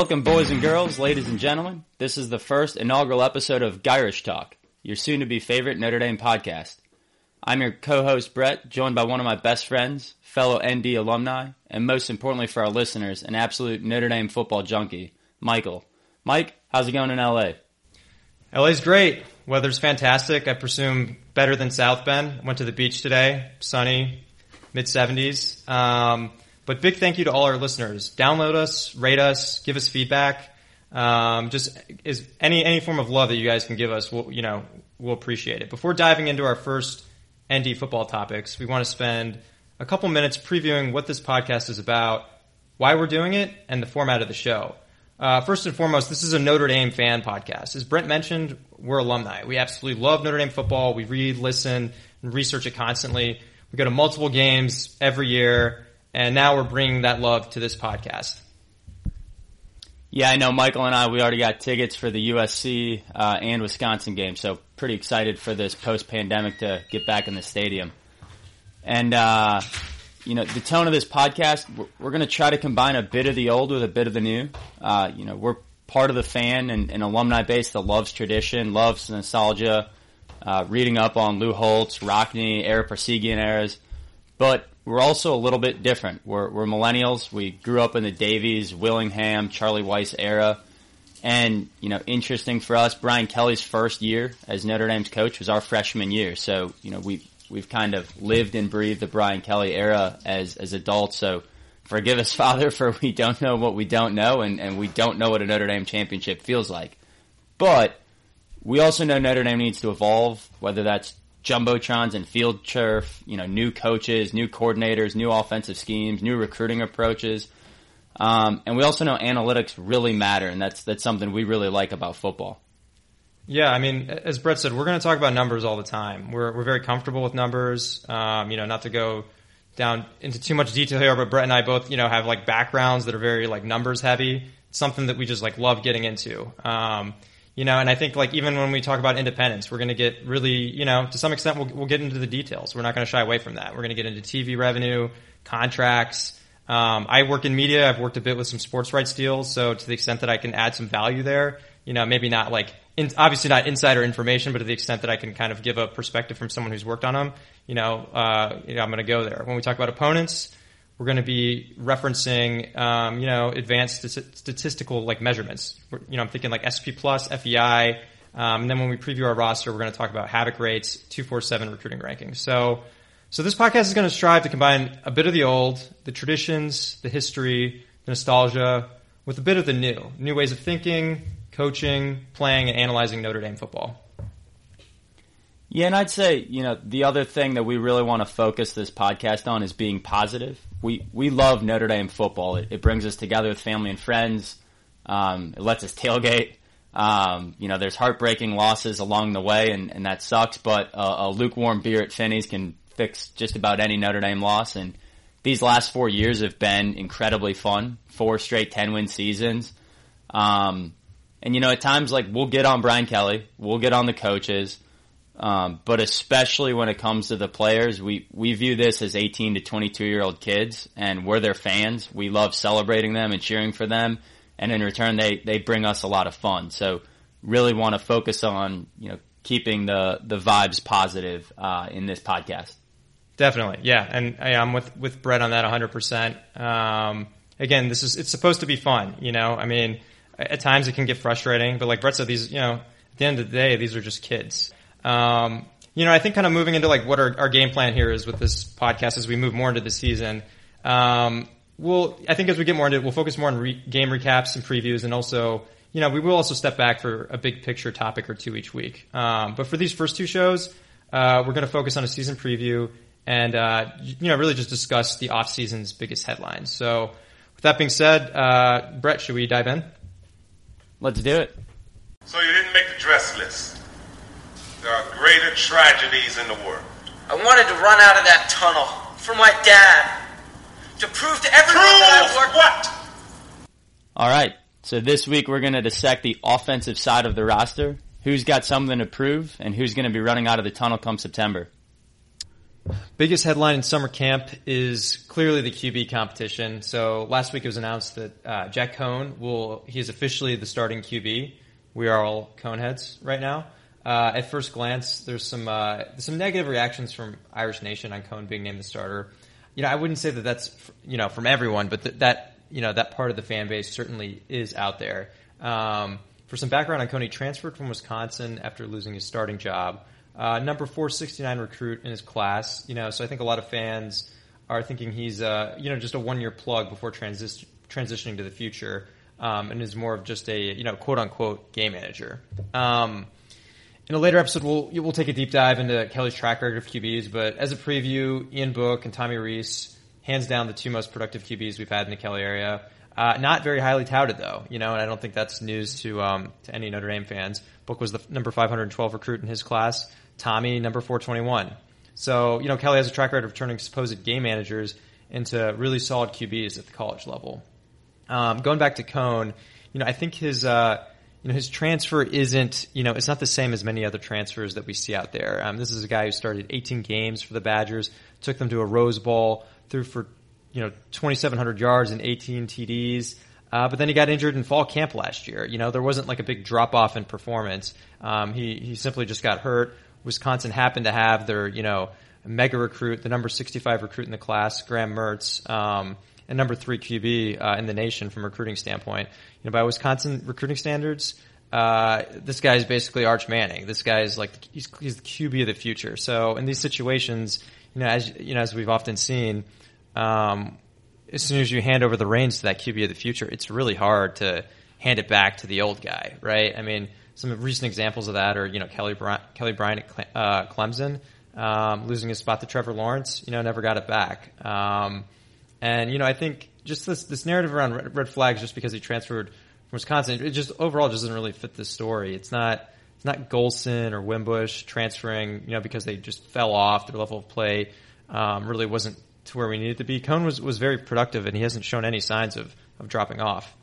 Welcome, boys and girls, ladies and gentlemen. This is the first inaugural episode of Gyrish Talk, your soon to be favorite Notre Dame podcast. I'm your co host, Brett, joined by one of my best friends, fellow ND alumni, and most importantly for our listeners, an absolute Notre Dame football junkie, Michael. Mike, how's it going in LA? LA's great. Weather's fantastic. I presume better than South Bend. Went to the beach today. Sunny, mid 70s. Um, but big thank you to all our listeners. Download us, rate us, give us feedback. Um, just is any any form of love that you guys can give us, we'll, you know, we'll appreciate it. Before diving into our first ND football topics, we want to spend a couple minutes previewing what this podcast is about, why we're doing it, and the format of the show. Uh, first and foremost, this is a Notre Dame fan podcast. As Brent mentioned, we're alumni. We absolutely love Notre Dame football. We read, listen, and research it constantly. We go to multiple games every year, and now we're bringing that love to this podcast. Yeah, I know Michael and I, we already got tickets for the USC uh, and Wisconsin game, so pretty excited for this post pandemic to get back in the stadium. And, uh, you know, the tone of this podcast, we're, we're going to try to combine a bit of the old with a bit of the new. Uh, you know, we're part of the fan and, and, alumni base that loves tradition, loves nostalgia, uh, reading up on Lou Holtz, Rockne, Ara Parseghian eras. But we're also a little bit different. We're, we're millennials. We grew up in the Davies, Willingham, Charlie Weis era. And, you know, interesting for us, Brian Kelly's first year as Notre Dame's coach was our freshman year. So, you know, we, we've kind of lived and breathed the Brian Kelly era as, as adults. So forgive us, Father, for we don't know what we don't know and, and we don't know what a Notre Dame championship feels like. But we also know Notre Dame needs to evolve, whether that's jumbotrons and field turf, you know, new coaches, new coordinators, new offensive schemes, new recruiting approaches. Um, and we also know analytics really matter, and that's that's something we really like about football. Yeah, I mean, as Brett said, we're going to talk about numbers all the time. We're we're very comfortable with numbers. Um, you know, not to go down into too much detail here, but Brett and I both, you know, have like backgrounds that are very like numbers heavy. It's something that we just like love getting into. Um, you know, and I think like even when we talk about independence, we're going to get really, you know, to some extent, we'll, we'll get into the details. We're not going to shy away from that. We're going to get into TV revenue, contracts. Um, I work in media. I've worked a bit with some sports rights deals. So to the extent that I can add some value there, you know, maybe not like, in, obviously not insider information, but to the extent that I can kind of give a perspective from someone who's worked on them, you know, uh, you know I'm going to go there. When we talk about opponents, we're going to be referencing, um, you know, advanced statistical like measurements. You know, I'm thinking like SP plus, FEI, um, and then when we preview our roster, we're going to talk about havoc rates, two four seven recruiting rankings. So, so this podcast is going to strive to combine a bit of the old, the traditions, the history, the nostalgia, with a bit of the new, new ways of thinking, coaching, playing, and analyzing Notre Dame football. Yeah, and I'd say, you know, the other thing that we really want to focus this podcast on is being positive. We we love Notre Dame football. It, it brings us together with family and friends. Um, it lets us tailgate. Um, you know, there's heartbreaking losses along the way, and, and that sucks. But uh, a lukewarm beer at Finney's can fix just about any Notre Dame loss. And these last four years have been incredibly fun. Four straight ten win seasons. Um, and you know, at times like we'll get on Brian Kelly, we'll get on the coaches. Um, but especially when it comes to the players, we, we view this as 18 to 22 year old kids and we're their fans. We love celebrating them and cheering for them. And in return, they, they bring us a lot of fun. So really want to focus on, you know, keeping the, the vibes positive, uh, in this podcast. Definitely. Yeah. And I, am with, with Brett on that 100%. Um, again, this is, it's supposed to be fun, you know, I mean, at times it can get frustrating, but like Brett said, these, you know, at the end of the day, these are just kids. Um, you know, I think kind of moving into like what our, our game plan here is with this podcast as we move more into the season. Um, we'll, I think as we get more into it, we'll focus more on re- game recaps and previews and also, you know, we will also step back for a big picture topic or two each week. Um, but for these first two shows, uh, we're going to focus on a season preview and, uh, you know, really just discuss the off season's biggest headlines. So with that being said, uh, Brett, should we dive in? Let's do it. So you didn't make the dress list. There are greater tragedies in the world. I wanted to run out of that tunnel for my dad. To prove to everyone prove that I worked. What? All right. So this week we're going to dissect the offensive side of the roster. Who's got something to prove and who's going to be running out of the tunnel come September. Biggest headline in summer camp is clearly the QB competition. So last week it was announced that uh, Jack Coan will he is officially the starting QB. We are all Coneheads right now. Uh, at first glance, there's some uh, some negative reactions from Irish Nation on Coan being named the starter. You know, I wouldn't say that that's you know from everyone, but th- that you know that part of the fan base certainly is out there. Um, for some background on Coan, he transferred from Wisconsin after losing his starting job. Uh, number 469 recruit in his class, you know, so I think a lot of fans are thinking he's, uh, you know, just a one year plug before transi- transitioning to the future, um, and is more of just a, you know, quote unquote game manager. Um, in a later episode, we'll we'll take a deep dive into Kelly's track record of QBs. But as a preview, Ian Book and Tommy Rees, hands down the two most productive QBs we've had in the Kelly area. Uh, not very highly touted though, you know, and I don't think that's news to um, to any Notre Dame fans. Book was the number 512 recruit in his class. Tommy number 421. So you know, Kelly has a track record of turning supposed game managers into really solid QBs at the college level. Um, going back to Coan, you know, I think his uh, you know, his transfer isn't, you know, it's not the same as many other transfers that we see out there. Um, this is a guy who started 18 games for the Badgers, took them to a Rose Bowl, threw for, you know, 2,700 yards and 18 TDs. Uh, but then he got injured in fall camp last year. You know, there wasn't like a big drop off in performance. Um, he, he simply just got hurt. Wisconsin happened to have their, you know, mega recruit, the number 65 recruit in the class, Graham Mertz, um, and number three QB uh, in the nation from a recruiting standpoint. You know, by Wisconsin recruiting standards, uh, this guy is basically Arch Manning. This guy is like he's, he's the QB of the future. So in these situations, you know, as you know, as we've often seen, um, as soon as you hand over the reins to that QB of the future, it's really hard to hand it back to the old guy, right? I mean, some recent examples of that are you know Kelly Bry- Kelly Bryant at uh, Clemson um, losing his spot to Trevor Lawrence, you know, never got it back. Um, and you know, I think just this this narrative around red, red flags, just because he transferred from Wisconsin, it just overall just doesn't really fit the story. It's not it's not Golson or Wimbush transferring, you know, because they just fell off. Their level of play um, really wasn't to where we needed to be. Coan was was very productive, and he hasn't shown any signs of of dropping off.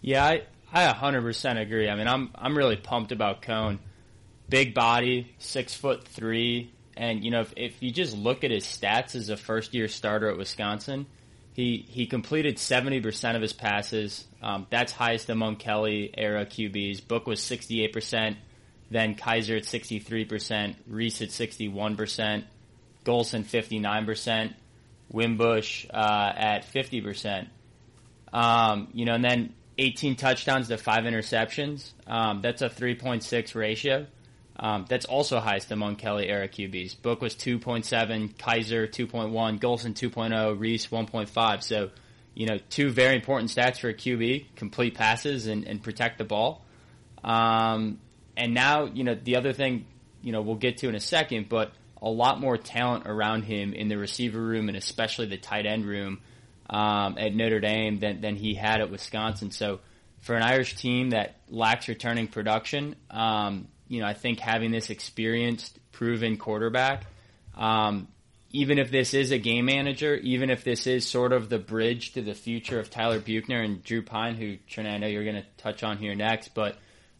Yeah, I I 100% agree. I mean, I'm I'm really pumped about Coan. Big body, six foot three, and you know, if, if you just look at his stats as a first year starter at Wisconsin, he he completed seventy percent of his passes. Um, that's highest among Kelly era QBs. Book was sixty eight percent, then Kizer at sixty three percent, Rees at sixty one percent, Golson fifty nine percent, Wimbush uh, at fifty percent. Um, you know, and then eighteen touchdowns to five interceptions. Um, that's a three point six ratio. Um, that's also highest among Kelly era QBs. Book was 2.7, Kizer 2.1, Golson 2.0, Rees 1.5. So, you know, two very important stats for a QB: complete passes and, and protect the ball. Um, and now, you know, the other thing, you know, we'll get to in a second, but a lot more talent around him in the receiver room and especially the tight end room um, at Notre Dame than than he had at Wisconsin. So, for an Irish team that lacks returning production. Um, you know, I think having this experienced, proven quarterback, um, even if this is a game manager, even if this is sort of the bridge to the future of Tyler Buchner and Drew Pyne, who Trina, I know you're going to touch on here next, but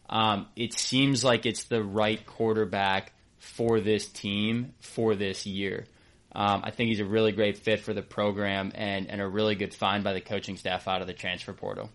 um, it seems like it's the right quarterback for this team for this year. Um, I think he's a really great fit for the program and, and a really good find by the coaching staff out of the transfer portal.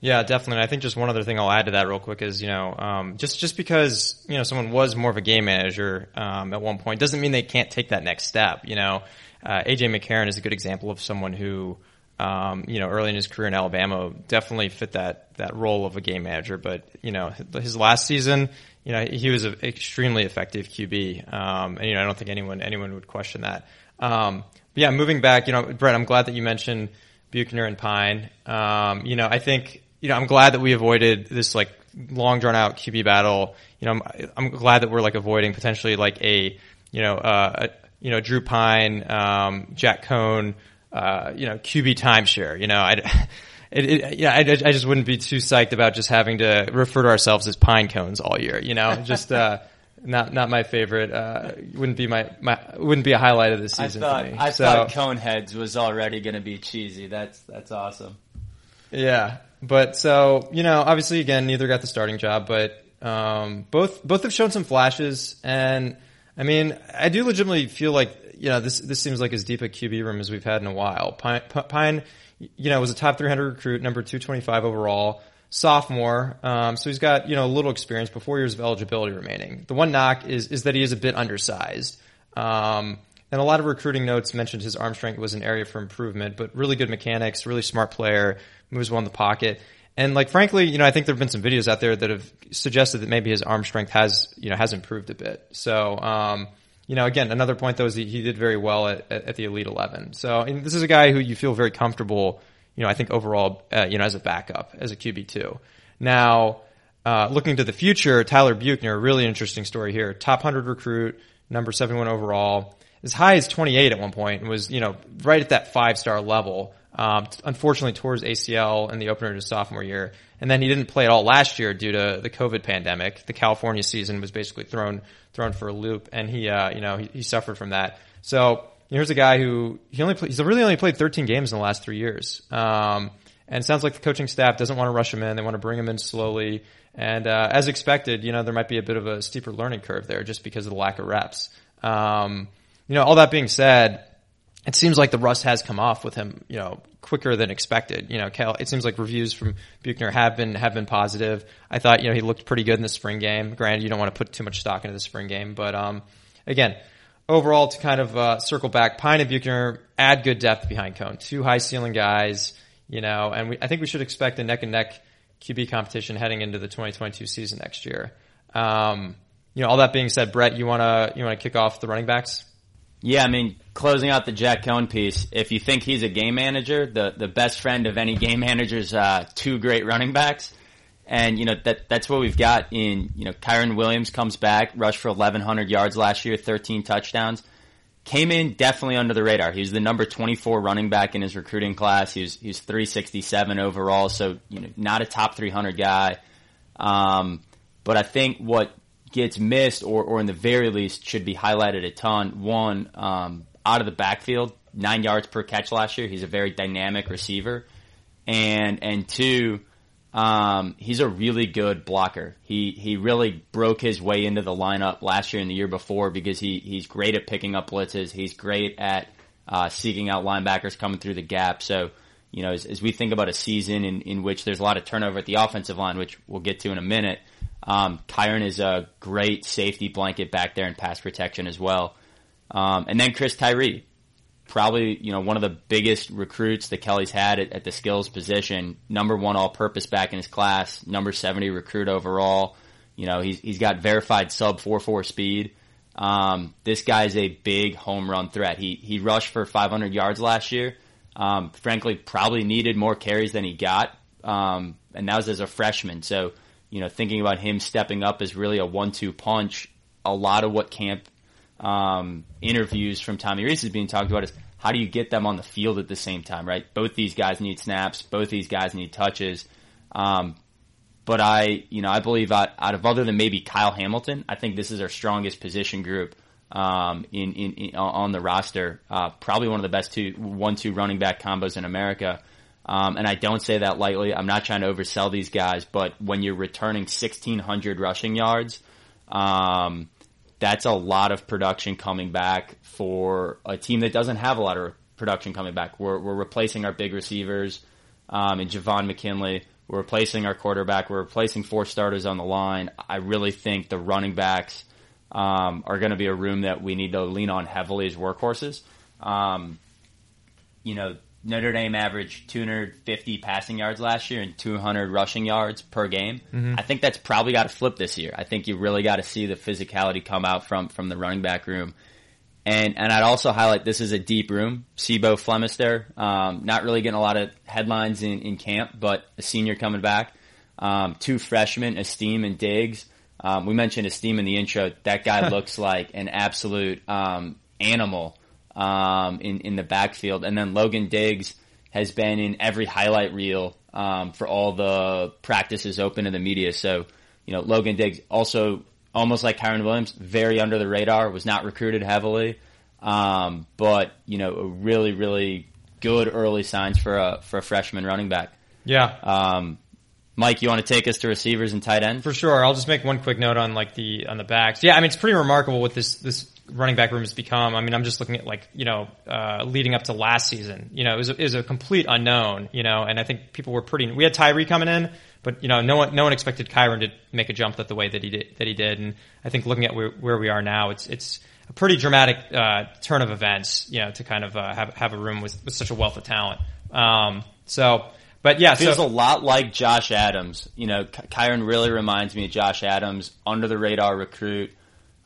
Yeah, definitely. I think just one other thing I'll add to that real quick is, you know, um, just just because you know someone was more of a game manager um, at one point doesn't mean they can't take that next step. You know, uh, AJ McCarron is a good example of someone who, um, you know, early in his career in Alabama definitely fit that that role of a game manager. But you know, his last season, you know, he was an extremely effective QB, um, and you know, I don't think anyone anyone would question that. Um, but yeah, moving back, you know, Brett, I'm glad that you mentioned Buchner and Pyne. Um, you know, I think you know, I'm glad that we avoided this like long drawn out QB battle. You know, I'm, I'm glad that we're like avoiding potentially like a, you know, uh, a, you know, Drew Pyne, um, Jack Coan, uh, you know, QB timeshare. You know, I, it, it, yeah, I, I just wouldn't be too psyched about just having to refer to ourselves as pine cones all year. You know, just, uh, not not my favorite. Uh, wouldn't be my, my wouldn't be a highlight of the season I thought, for me. I So- thought cone heads was already going to be cheesy. That's that's awesome. Yeah, but so you know, obviously, again, neither got the starting job, but um, both both have shown some flashes, and I mean, I do legitimately feel like you know this this seems like as deep a QB room as we've had in a while. Pine, Pyne you know, was a top 300 recruit, number 225 overall, sophomore. Um, so he's got you know a little experience, but four years of eligibility remaining. The one knock is is that he is a bit undersized. Um, and a lot of recruiting notes mentioned his arm strength was an area for improvement, but really good mechanics, really smart player, moves well in the pocket. And like frankly, you know, I think there have been some videos out there that have suggested that maybe his arm strength has, you know, has improved a bit. So, um, you know, again, another point though is he, he did very well at, at, the Elite 11. So this is a guy who you feel very comfortable, you know, I think overall, uh, you know, as a backup, as a QB2. Now, uh, looking to the future, Tyler Buchner, really interesting story here. Top 100 recruit, number 71 overall, as high as 28 at one point, and was, you know, right at that five star level. Um, unfortunately, his ACL in the opener of his sophomore year, and then he didn't play at all last year due to the COVID pandemic. The California season was basically thrown thrown for a loop, and he, uh, you know, he, he, suffered from that. So here's a guy who he only play, he's really only played 13 games in the last three years. Um, and sounds like the coaching staff doesn't want to rush him in; they want to bring him in slowly. And uh, as expected, you know, there might be a bit of a steeper learning curve there just because of the lack of reps. Um, you know, all that being said, it seems like the rust has come off with him, you know, quicker than expected. You know, it seems like reviews from Buchner have been have been positive. I thought, you know, he looked pretty good in the spring game. Granted, you don't want to put too much stock into the spring game, but um, again, overall, to kind of uh, circle back, Pyne and Buchner add good depth behind Coan. Two high ceiling guys, you know, and we, I think we should expect a neck and neck QB competition heading into the 2022 season next year. Um, you know, all that being said, Brett, you wanna you wanna kick off the running backs? Yeah, I mean, closing out the Jack Coan piece, if you think he's a game manager, the, the best friend of any game manager is uh, two great running backs. And, you know, that, that's what we've got in, you know, Kyren Williams comes back, rushed for 1,100 yards last year, 13 touchdowns. Came in definitely under the radar. He was the number 24 running back in his recruiting class. He was, he was 367 overall, so, you know, not a top 300 guy. Um, but I think what gets missed or, or in the very least should be highlighted a ton. One, um, out of the backfield, nine yards per catch last year. He's a very dynamic receiver. And, and two, um, he's a really good blocker. He, he really broke his way into the lineup last year and the year before because he, he's great at picking up blitzes. He's great at, uh, seeking out linebackers coming through the gap. So, you know, as, as we think about a season in, in which there's a lot of turnover at the offensive line, which we'll get to in a minute, um, Kyren is a great safety blanket back there in pass protection as well. Um, and then Chris Tyree, probably you know one of the biggest recruits that Kelly's had at, at the skills position. Number one all-purpose back in his class. Number seventy recruit overall. You know he's he's got verified sub four four speed. Um, this guy's a big home run threat. He he rushed for 500 yards last year. Um, frankly, probably needed more carries than he got, um, and that was as a freshman. So you know, thinking about him stepping up is really a one-two punch. A lot of what camp um, interviews from Tommy Rees is being talked about is how do you get them on the field at the same time, right? Both these guys need snaps. Both these guys need touches. Um, but I, you know, I believe out, out, of other than maybe Kyle Hamilton, I think this is our strongest position group um, in, in, in, on the roster. Uh, probably one of the best two one-two running back combos in America. Um, and I don't say that lightly. I'm not trying to oversell these guys, but when you're returning 1,600 rushing yards, um, that's a lot of production coming back for a team that doesn't have a lot of production coming back. We're, we're replacing our big receivers um, and Javon McKinley. We're replacing our quarterback. We're replacing four starters on the line. I really think the running backs um, are going to be a room that we need to lean on heavily as workhorses. Um, you know, Notre Dame averaged 250 passing yards last year and 200 rushing yards per game. Mm-hmm. I think that's probably got to flip this year. I think you really got to see the physicality come out from from the running back room. And and I'd also highlight this is a deep room. C'Bo Flemister, um, not really getting a lot of headlines in, in camp, but a senior coming back. Um, two freshmen, Estimé and Diggs. Um, we mentioned Estimé in the intro. That guy looks like an absolute um, animal um, in in the backfield, and then Logan Diggs has been in every highlight reel um, for all the practices open to the media. So you know Logan Diggs also almost like Kyren Williams, very under the radar, was not recruited heavily, um, but you know a really really good early signs for a for a freshman running back. Yeah. Um, Mike, you want to take us to receivers and tight ends? For sure. I'll just make one quick note on like the on the backs. Yeah, I mean it's pretty remarkable what this this running back room has become. I mean, I'm just looking at like you know uh, leading up to last season. You know, it was, a, it was a complete unknown. You know, and I think people were pretty. We had Tyree coming in, but you know, no one no one expected Kyren to make a jump that the way that he did that he did. And I think looking at where, where we are now, it's it's a pretty dramatic uh, turn of events. You know, to kind of uh, have have a room with, with such a wealth of talent. Um, so. But yeah, feels so, a lot like Josh Adams. You know, Ky- Kyren really reminds me of Josh Adams, under the radar recruit.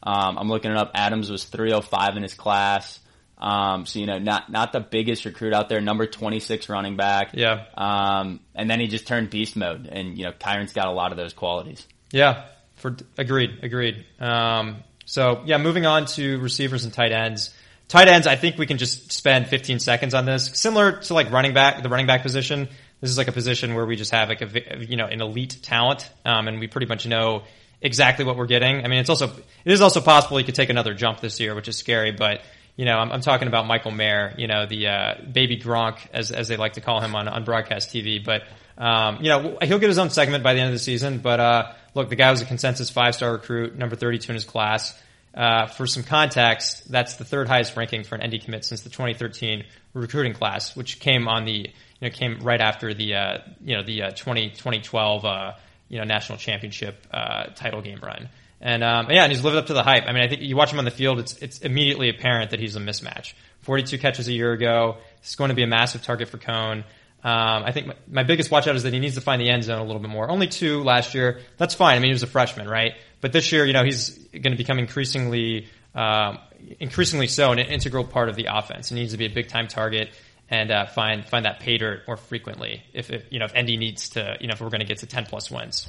Um, I'm looking it up. Adams was 305 in his class. Um, so you know, not not the biggest recruit out there, number 26 running back. Yeah. Um, and then he just turned beast mode, and you know, Kyren's got a lot of those qualities. Yeah. For agreed, agreed. Um, so yeah, moving on to receivers and tight ends. Tight ends, I think we can just spend 15 seconds on this. Similar to like running back, the running back position. This is like a position where we just have like a you know an elite talent, um, and we pretty much know exactly what we're getting. I mean, it's also it is also possible he could take another jump this year, which is scary. But you know, I'm, I'm talking about Michael Mayer, you know, the uh, baby Gronk, as as they like to call him on on broadcast TV. But um, you know, he'll get his own segment by the end of the season. But uh, look, the guy was a consensus five star recruit, number 32 in his class. Uh, for some context, that's the third highest ranking for an ND commit since the 2013 recruiting class, which came on the you know came right after the uh, you know the uh, 20 2012 uh, you know national championship uh, title game run. And um, yeah, and he's lived up to the hype. I mean, I think you watch him on the field; it's it's immediately apparent that he's a mismatch. 42 catches a year ago. He's going to be a massive target for Coan. Um, I think my, my, biggest watch out is that he needs to find the end zone a little bit more. Only two last year. That's fine. I mean, he was a freshman, right? But this year, you know, he's going to become increasingly, um, increasingly so an integral part of the offense. He needs to be a big time target and uh, find find that pay dirt more frequently. If, if you know if ND needs to, you know, if we're going to get to 10 plus wins.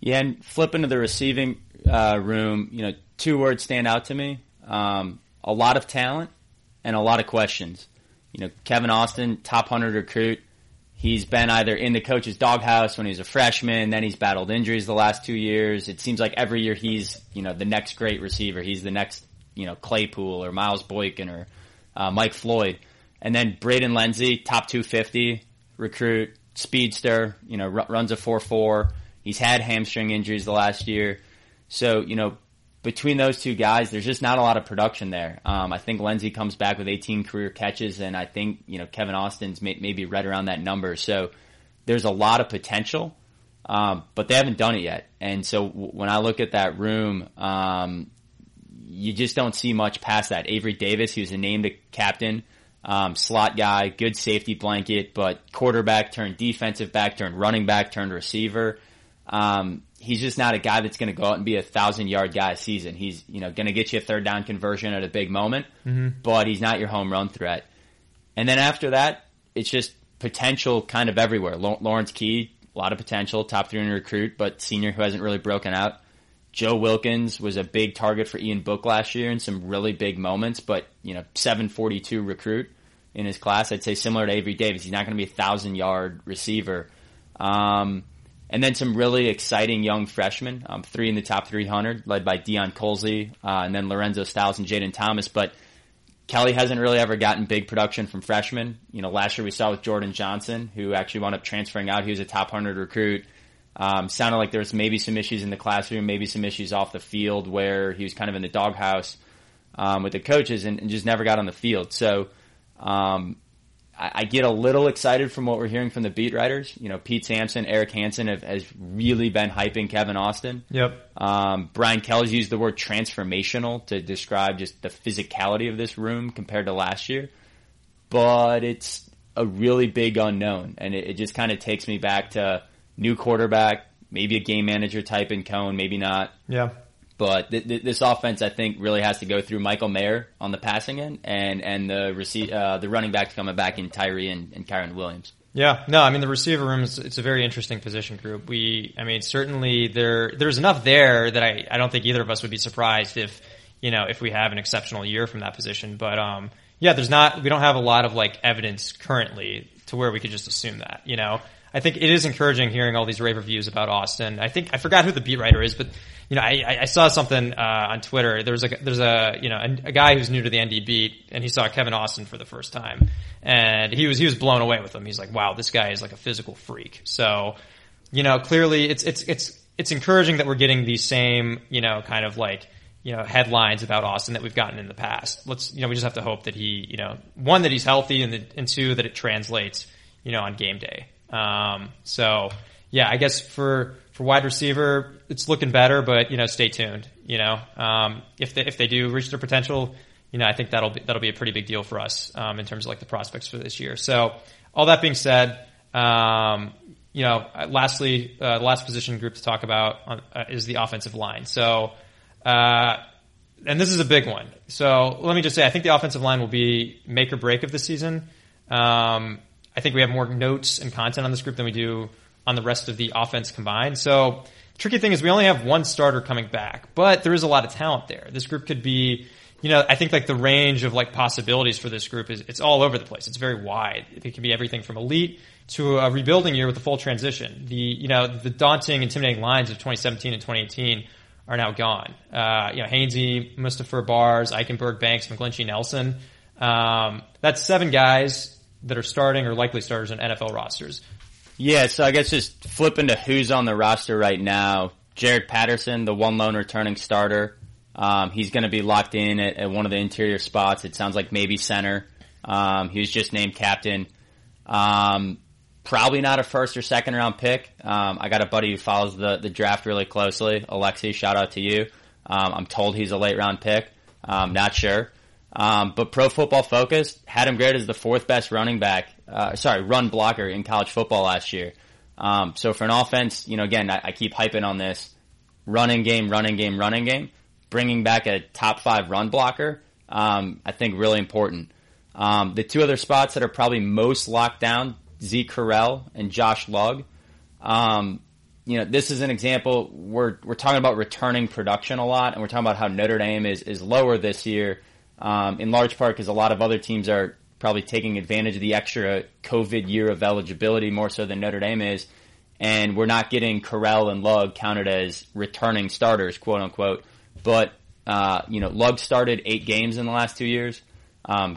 Yeah, and flipping to the receiving uh, room, you know, two words stand out to me: um, a lot of talent and a lot of questions you know, Kevin Austin, top 100 recruit. He's been either in the coach's doghouse when he was a freshman, then he's battled injuries the last two years. It seems like every year he's, you know, the next great receiver. He's the next, you know, Claypool or Miles Boykin or uh, Mike Floyd. And then Braden Lenzy, top 250 recruit, speedster, you know, r- runs a 4-4. He's had hamstring injuries the last year. So, you know, between those two guys, there's just not a lot of production there. Um, I think Lenzy comes back with 18 career catches, and I think you know Kevin Austin's may, maybe right around that number. So there's a lot of potential, um, but they haven't done it yet. And so w- when I look at that room, um, you just don't see much past that. Avery Davis, he was a named captain, um, slot guy, good safety blanket, but quarterback turned defensive back, turned running back, turned receiver. Um, he's just not a guy that's going to go out and be a thousand yard guy a season. He's you know going to get you a third down conversion at a big moment, mm-hmm. but he's not your home run threat. And then after that, it's just potential kind of everywhere. Lawrence Key, a lot of potential, top three in recruit, but senior who hasn't really broken out. Joe Wilkins was a big target for Ian Book last year in some really big moments, but you know, 742 recruit in his class. I'd say similar to Avery Davis. He's not going to be a thousand yard receiver. Um, and then some really exciting young freshmen, um, three in the top 300, led by Deion Colzie, uh, and then Lorenzo Styles and Jayden Thomas. But Kelly hasn't really ever gotten big production from freshmen. You know, last year we saw with Jordan Johnson, who actually wound up transferring out. He was a top 100 recruit. Um, sounded like there was maybe some issues in the classroom, maybe some issues off the field where he was kind of in the doghouse um, with the coaches and, and, just never got on the field. So, um, I, get a little excited from what we're hearing from the beat writers. You know, Pete Sampson, Eric Hansen have has really been hyping Kevin Austin. Yep. Um, Brian Kelly's used the word transformational to describe just the physicality of this room compared to last year. But it's a really big unknown, and it, it just kind of takes me back to new quarterback, maybe a game manager type in Coan, maybe not. Yeah. But th- th- this offense, I think, really has to go through Michael Mayer on the passing end, and and the receive, uh, the running backs coming back in Tyree and, and Kyren Williams. Yeah, no, I mean the receiver room is it's a very interesting position group. We, I mean, certainly there there's enough there that I I don't think either of us would be surprised if you know if we have an exceptional year from that position. But um, yeah, there's not we don't have a lot of like evidence currently to where we could just assume that. You know, I think it is encouraging hearing all these rave reviews about Austin. I think I forgot who the beat writer is, but you know, I, I saw something uh, on Twitter. There was a there's a you know a, a, guy who's new to the ND beat, and he saw Kevin Austin for the first time, and he was he was blown away with him. He's like, wow, this guy is like a physical freak. So, you know, clearly it's it's it's it's encouraging that we're getting these same you know kind of like you know headlines about Austin that we've gotten in the past. Let's you know we just have to hope that he you know one that he's healthy and the, and two that it translates you know on game day. Um, so yeah, I guess for for wide receiver, it's looking better, but you know, stay tuned. You know, um, if they if they do reach their potential, you know, I think that'll be that'll be a pretty big deal for us um, in terms of like the prospects for this year. So, all that being said, um, you know, lastly, uh, the last position group to talk about on, uh, is the offensive line. So, uh, and this is a big one. So let me just say, I think the offensive line will be make or break of the season. Um, I think we have more notes and content on this group than we do on the rest of the offense combined. So tricky thing is we only have one starter coming back, but there is a lot of talent there. This group could be, you know, I think like the range of like possibilities for this group is it's all over the place. It's very wide. It can be everything from elite to a rebuilding year with a full transition. The you know the daunting, intimidating lines of 2017 and 2018 are now gone. Uh, you know, Hainsey, Mustipher Bars, Eichenberg, Banks, McGlinchey, Nelson. Um, that's seven guys that are starting or likely starters on NFL rosters. Yeah, so I guess just flipping to who's on the roster right now. Jarrett Patterson, the one lone returning starter. Um, he's going to be locked in at, at, one of the interior spots. It sounds like maybe center. Um, he was just named captain. Um, probably not a first or second round pick. Um, I got a buddy who follows the, the draft really closely. Alexi, shout out to you. Um, I'm told he's a late round pick. Um, not sure. But Pro Football Focus had him graded as the fourth best running back uh, sorry, run blocker in college football last year. Um, so for an offense, you know, again, I, I, keep hyping on this running game, running game, running game. Bringing back a top five run blocker, um, I think really important. Um, the two other spots that are probably most locked down, Zeke Correll and Josh Lugg. Um, you know, this is an example. We're we're talking about returning production a lot, and we're talking about how Notre Dame is is lower this year, um, in large part because a lot of other teams are probably taking advantage of the extra COVID year of eligibility more so than Notre Dame is. And we're not getting Correll and Lugg counted as returning starters, quote unquote. But, uh, you know, Lugg started eight games in the last two years. Um,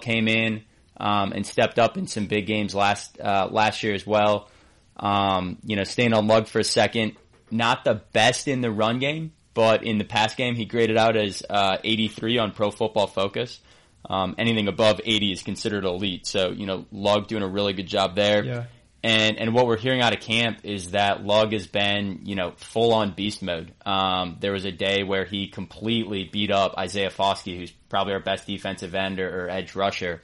came in, um, and stepped up in some big games last, uh, last year as well. Um, you know, staying on Lugg for a second, not the best in the run game, but in the pass game, he graded out as, uh, 83 on Pro Football Focus. Um, anything above 80 is considered elite. So, you know, Lugg doing a really good job there. Yeah. And, and what we're hearing out of camp is that Lugg has been, you know, full on beast mode. Um, there was a day where he completely beat up Isaiah Foskey, who's probably our best defensive end or, or edge rusher.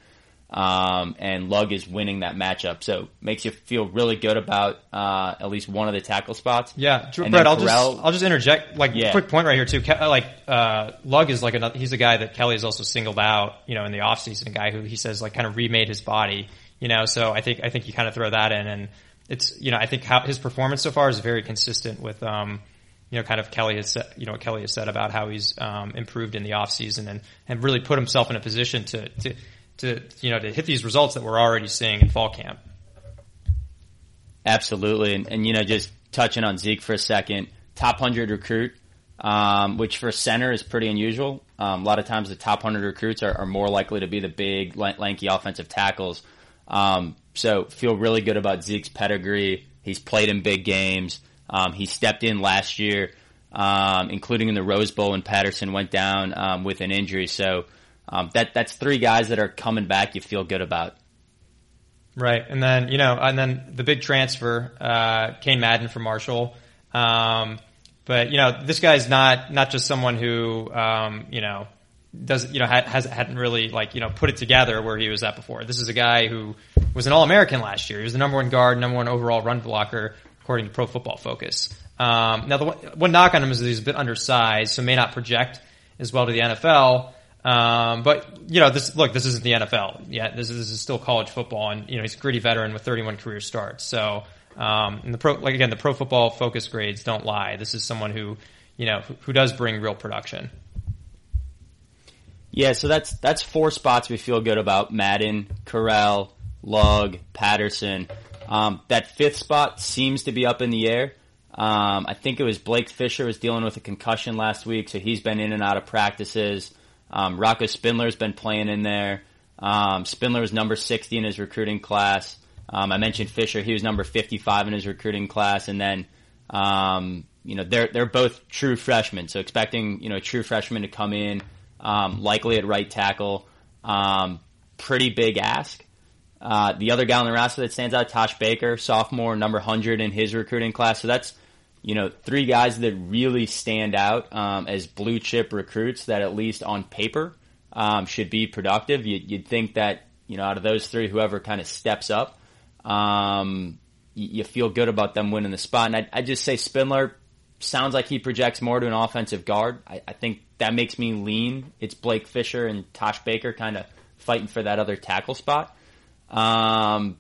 Um, and Lugg is winning that matchup. So makes you feel really good about, uh, at least one of the tackle spots. Yeah. Brett, I'll just, I'll just interject, like, yeah. quick point right here too. Ke- like, uh, Lugg is like another, he's a guy that Kelly has also singled out, you know, in the offseason, a guy who he says like kind of remade his body, you know, so I think, I think you kind of throw that in and it's, you know, I think how his performance so far is very consistent with, um, you know, kind of Kelly has said, you know, what Kelly has said about how he's, um, improved in the offseason and, and really put himself in a position to, to, to you know to hit these results that we're already seeing in fall camp. Absolutely, and, and you know just touching on Zeke for a second, top hundred recruit, um, which for center is pretty unusual. Um, a lot of times the top hundred recruits are, are, more likely to be the big lanky offensive tackles. Um, so feel really good about Zeke's pedigree. He's played in big games. Um, he stepped in last year, um, including in the Rose Bowl when Patterson went down um, with an injury. So um, that that's three guys that are coming back. You feel good about. Right, and then you know, and then the big transfer, uh, Cain Madden from Marshall. Um, but you know, this guy's not not just someone who um, you know does you know has hadn't really like you know put it together where he was at before. This is a guy who was an All American last year. He was the number one guard, number one overall run blocker according to Pro Football Focus. Um, now the one, one knock on him is that he's a bit undersized, so may not project as well to the NFL. Um, but you know, this look, this isn't the NFL yet. This is, this is still college football, and you know, he's a gritty veteran with 31 career starts. So, um, and the pro, like again, the pro football focus grades don't lie. This is someone who, you know, who, who does bring real production. Yeah, so that's that's four spots we feel good about: Madden, Correll, Lugg, Patterson. Um, that fifth spot seems to be up in the air. Um, I think it was Blake Fisher was dealing with a concussion last week, so he's been in and out of practices. Um, Rocco Spindler's been playing in there. Um, Spindler was number 60 in his recruiting class. Um, I mentioned Fisher; he was number 55 in his recruiting class, and then um, you know they're they're both true freshmen, so expecting you know a true freshman to come in, um, likely at right tackle. Um, pretty big ask. Uh, the other guy on the roster that stands out, Tosh Baker, sophomore, number 100 in his recruiting class. So that's, you know, three guys that really stand out um, as blue chip recruits that at least on paper um, should be productive. You, would think that, you know, out of those three, whoever kind of steps up, um, you, you, feel good about them winning the spot. And I, I just say Spindler sounds like he projects more to an offensive guard. I, I think that makes me lean. It's Blake Fisher and Tosh Baker kind of fighting for that other tackle spot. Um,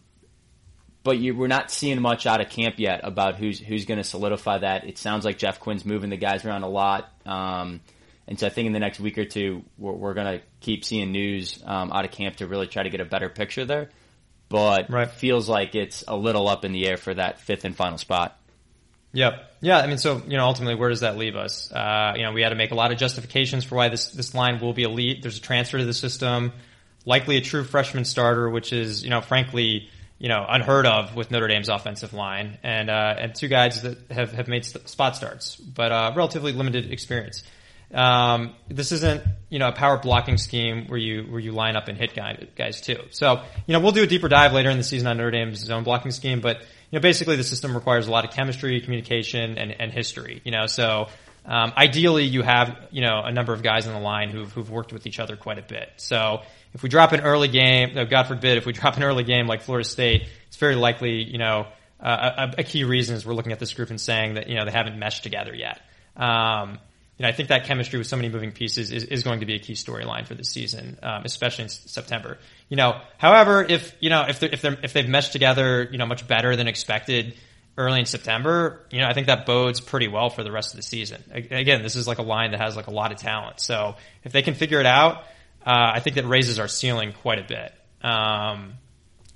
but you, we're not seeing much out of camp yet about who's who's going to solidify that. It sounds like Jeff Quinn's moving the guys around a lot, um, and so I think in the next week or two we're, we're going to keep seeing news um, out of camp to really try to get a better picture there. But right. feels like it's a little up in the air for that fifth and final spot. Yep. Yeah. I mean, so you know, ultimately, where does that leave us? Uh, you know, we had to make a lot of justifications for why this this line will be elite. There's a transfer to the system likely a true freshman starter, which is, you know, frankly, you know, unheard of with Notre Dame's offensive line, and uh, and two guys that have have made spot starts, but uh, relatively limited experience. Um, this isn't you know a power blocking scheme where you where you line up and hit guys, guys too. So you know we'll do a deeper dive later in the season on Notre Dame's zone blocking scheme, but you know basically the system requires a lot of chemistry, communication, and and history. You know so. Um, ideally, you have you know a number of guys on the line who've who've worked with each other quite a bit. So if we drop an early game, no, God forbid, if we drop an early game like Florida State, it's very likely, you know, uh, a, a, key reason is we're looking at this group and saying that, you know, they haven't meshed together yet. Um, you know, I think that chemistry with so many moving pieces is, is going to be a key storyline for this season, um, especially in September. You know, however, if you know if they're, if they're if they've meshed together, you know, much better than expected early in September, you know, I think that bodes pretty well for the rest of the season. Again, this is like a line that has like a lot of talent, so if they can figure it out, uh, I think that raises our ceiling quite a bit. Um,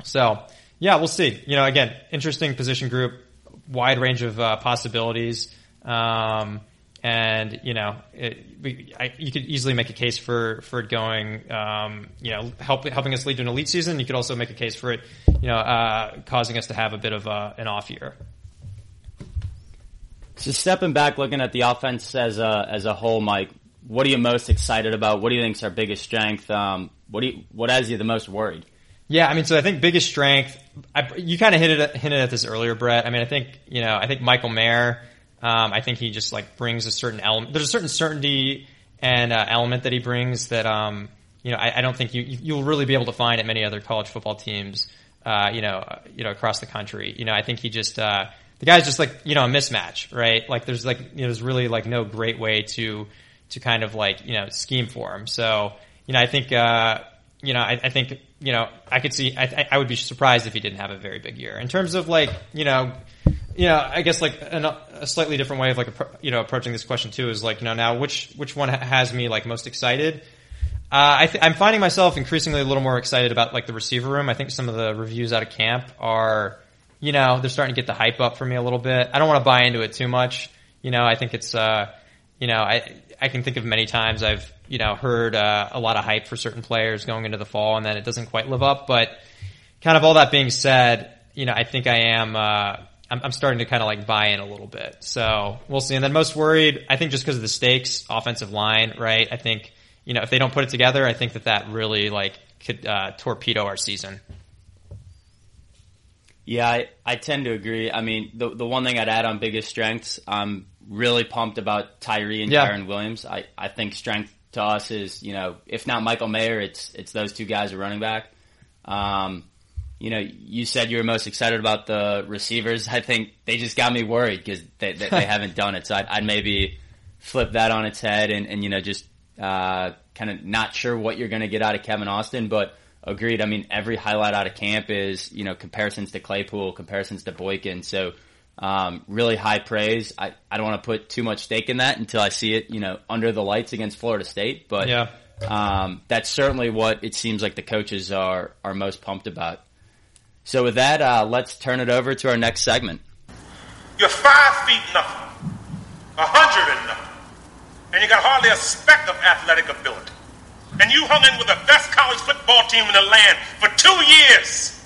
so yeah, we'll see. You know, again, interesting position group, wide range of uh, possibilities. Um, and you know, it, we, I, you could easily make a case for for it going, um, you know, help, helping us lead to an elite season. You could also make a case for it, you know, uh, causing us to have a bit of a, an off year. So stepping back, looking at the offense as a as a whole, Mike, what are you most excited about? What do you think is our biggest strength? Um, what do you, what has you the most worried? Yeah, I mean, so I think biggest strength. I, you kind of hinted hinted at this earlier, Brett. I mean, I think you know, I think Michael Mayer. Um, I think he just like brings a certain element. There's a certain certainty and uh, element that he brings that um, you know I, I, don't think you you'll really be able to find at many other college football teams. Uh, you know, uh, you know across the country. You know, I think he just uh, the guy's just like you know a mismatch, right? Like there's like you know, there's really like no great way to to kind of like you know scheme for him. So you know, I think uh, you know, I, I, think you know, I could see. I, I would be surprised if he didn't have a very big year in terms of like you know, you know, I guess like an, a slightly different way of like you know approaching this question too is like you know now which which one has me like most excited. Uh, I th- I'm finding myself increasingly a little more excited about like the receiver room. I think some of the reviews out of camp are, you know, they're starting to get the hype up for me a little bit. I don't want to buy into it too much. You know, I think it's, uh, you know, I I can think of many times I've you know heard uh, a lot of hype for certain players going into the fall, and then it doesn't quite live up. But kind of all that being said, you know, I think I am. Uh, I'm, I'm starting to kind of like buy in a little bit. So we'll see. And then most worried, I think, just because of the stakes, offensive line, right? I think you know if they don't put it together, I think that that really like could uh, torpedo our season. Yeah, I, I tend to agree. I mean, the the one thing I'd add on biggest strengths, I'm really pumped about Tyree and yeah. Williams. I, I think strength to us is, you know, if not Michael Mayer, it's it's those two guys are running back. Um, you know, you said you were most excited about the receivers. I think they just got me worried because they, they, they haven't done it. So I'd, I'd, maybe flip that on its head and, and you know, just uh, kind of not sure what you're going to get out of Kevin Austin, but agreed. I mean, every highlight out of camp is, you know, comparisons to Claypool, comparisons to Boykin. So um, really high praise. I, I don't want to put too much stake in that until I see it, you know, under the lights against Florida State. But yeah. um, that's certainly what it seems like the coaches are are most pumped about. So with that, uh, let's turn it over to our next segment. You're five feet nothing, a hundred and nothing, and you got hardly a speck of athletic ability. And you hung in with the best college football team in the land for two years.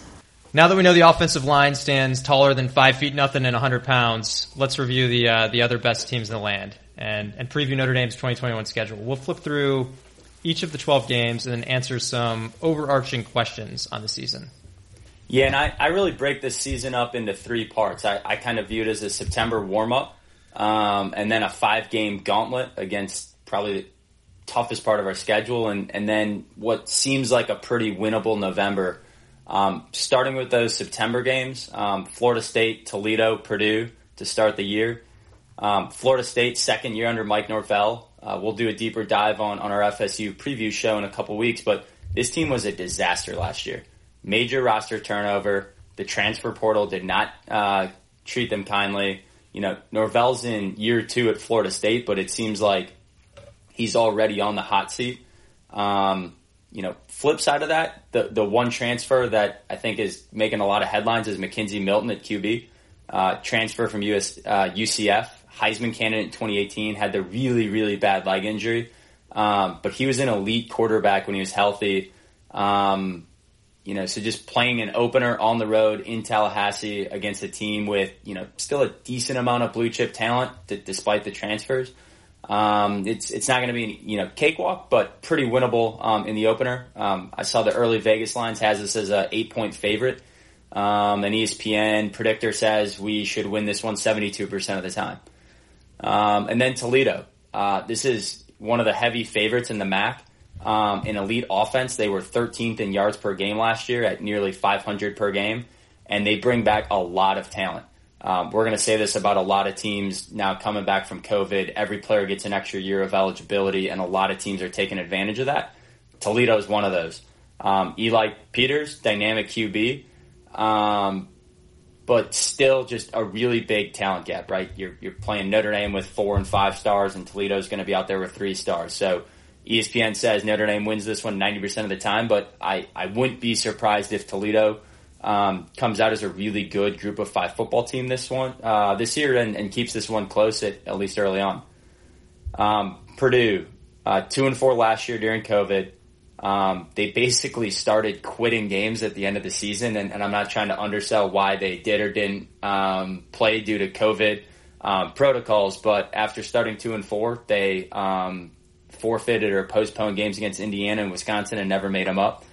Now that we know the offensive line stands taller than five feet nothing and 100 pounds, let's review the uh, the other best teams in the land and and preview Notre Dame's 2021 schedule. We'll flip through each of the 12 games and then answer some overarching questions on the season. Yeah, and I, I really break this season up into three parts. I, I kind of view it as a September warm up, um, and then a five game gauntlet against probably the toughest part of our schedule, and, and then what seems like a pretty winnable November. Um, starting with those September games, um, Florida State, Toledo, Purdue to start the year. Um, Florida State, second year under Mike Norvell. Uh, we'll do a deeper dive on, on our FSU preview show in a couple weeks, but this team was a disaster last year. Major roster turnover. The transfer portal did not uh, treat them kindly. You know, Norvell's in year two at Florida State, but it seems like he's already on the hot seat. Um, you know, flip side of that, the the one transfer that I think is making a lot of headlines is McKenzie Milton at QB. Uh, transfer from US, uh, UCF, Heisman candidate in 2018, had the really, really bad leg injury. Um, but he was an elite quarterback when he was healthy. Um, you know, so just playing an opener on the road in Tallahassee against a team with, you know, still a decent amount of blue chip talent d- despite the transfers. Um, it's it's not going to be you know cakewalk, but pretty winnable um, in the opener. Um, I saw the early Vegas lines has this as a eight point favorite. Um, an ESPN predictor says we should win this one 72 percent of the time. Um, and then Toledo. Uh, this is one of the heavy favorites in the MAC. Um, in elite offense, they were 13th in yards per game last year at nearly 500 per game, and they bring back a lot of talent. Um, we're going to say this about a lot of teams now coming back from COVID. Every player gets an extra year of eligibility, and a lot of teams are taking advantage of that. Toledo is one of those. Um, Eli Peters, dynamic QB, um, but still just a really big talent gap, right? You're, you're playing Notre Dame with four and five stars, and Toledo's going to be out there with three stars. So ESPN says Notre Dame wins this one 90% of the time, but I, I wouldn't be surprised if Toledo – um, comes out as a really good group of five football team this one uh, this year and, and, keeps this one close at, at least early on. Um, Purdue uh, two and four last year during COVID. Um, they basically started quitting games at the end of the season, and, and I'm not trying to undersell why they did or didn't um, play due to COVID um, protocols. But after starting two and four, they um, forfeited or postponed games against Indiana and Wisconsin and never made them up.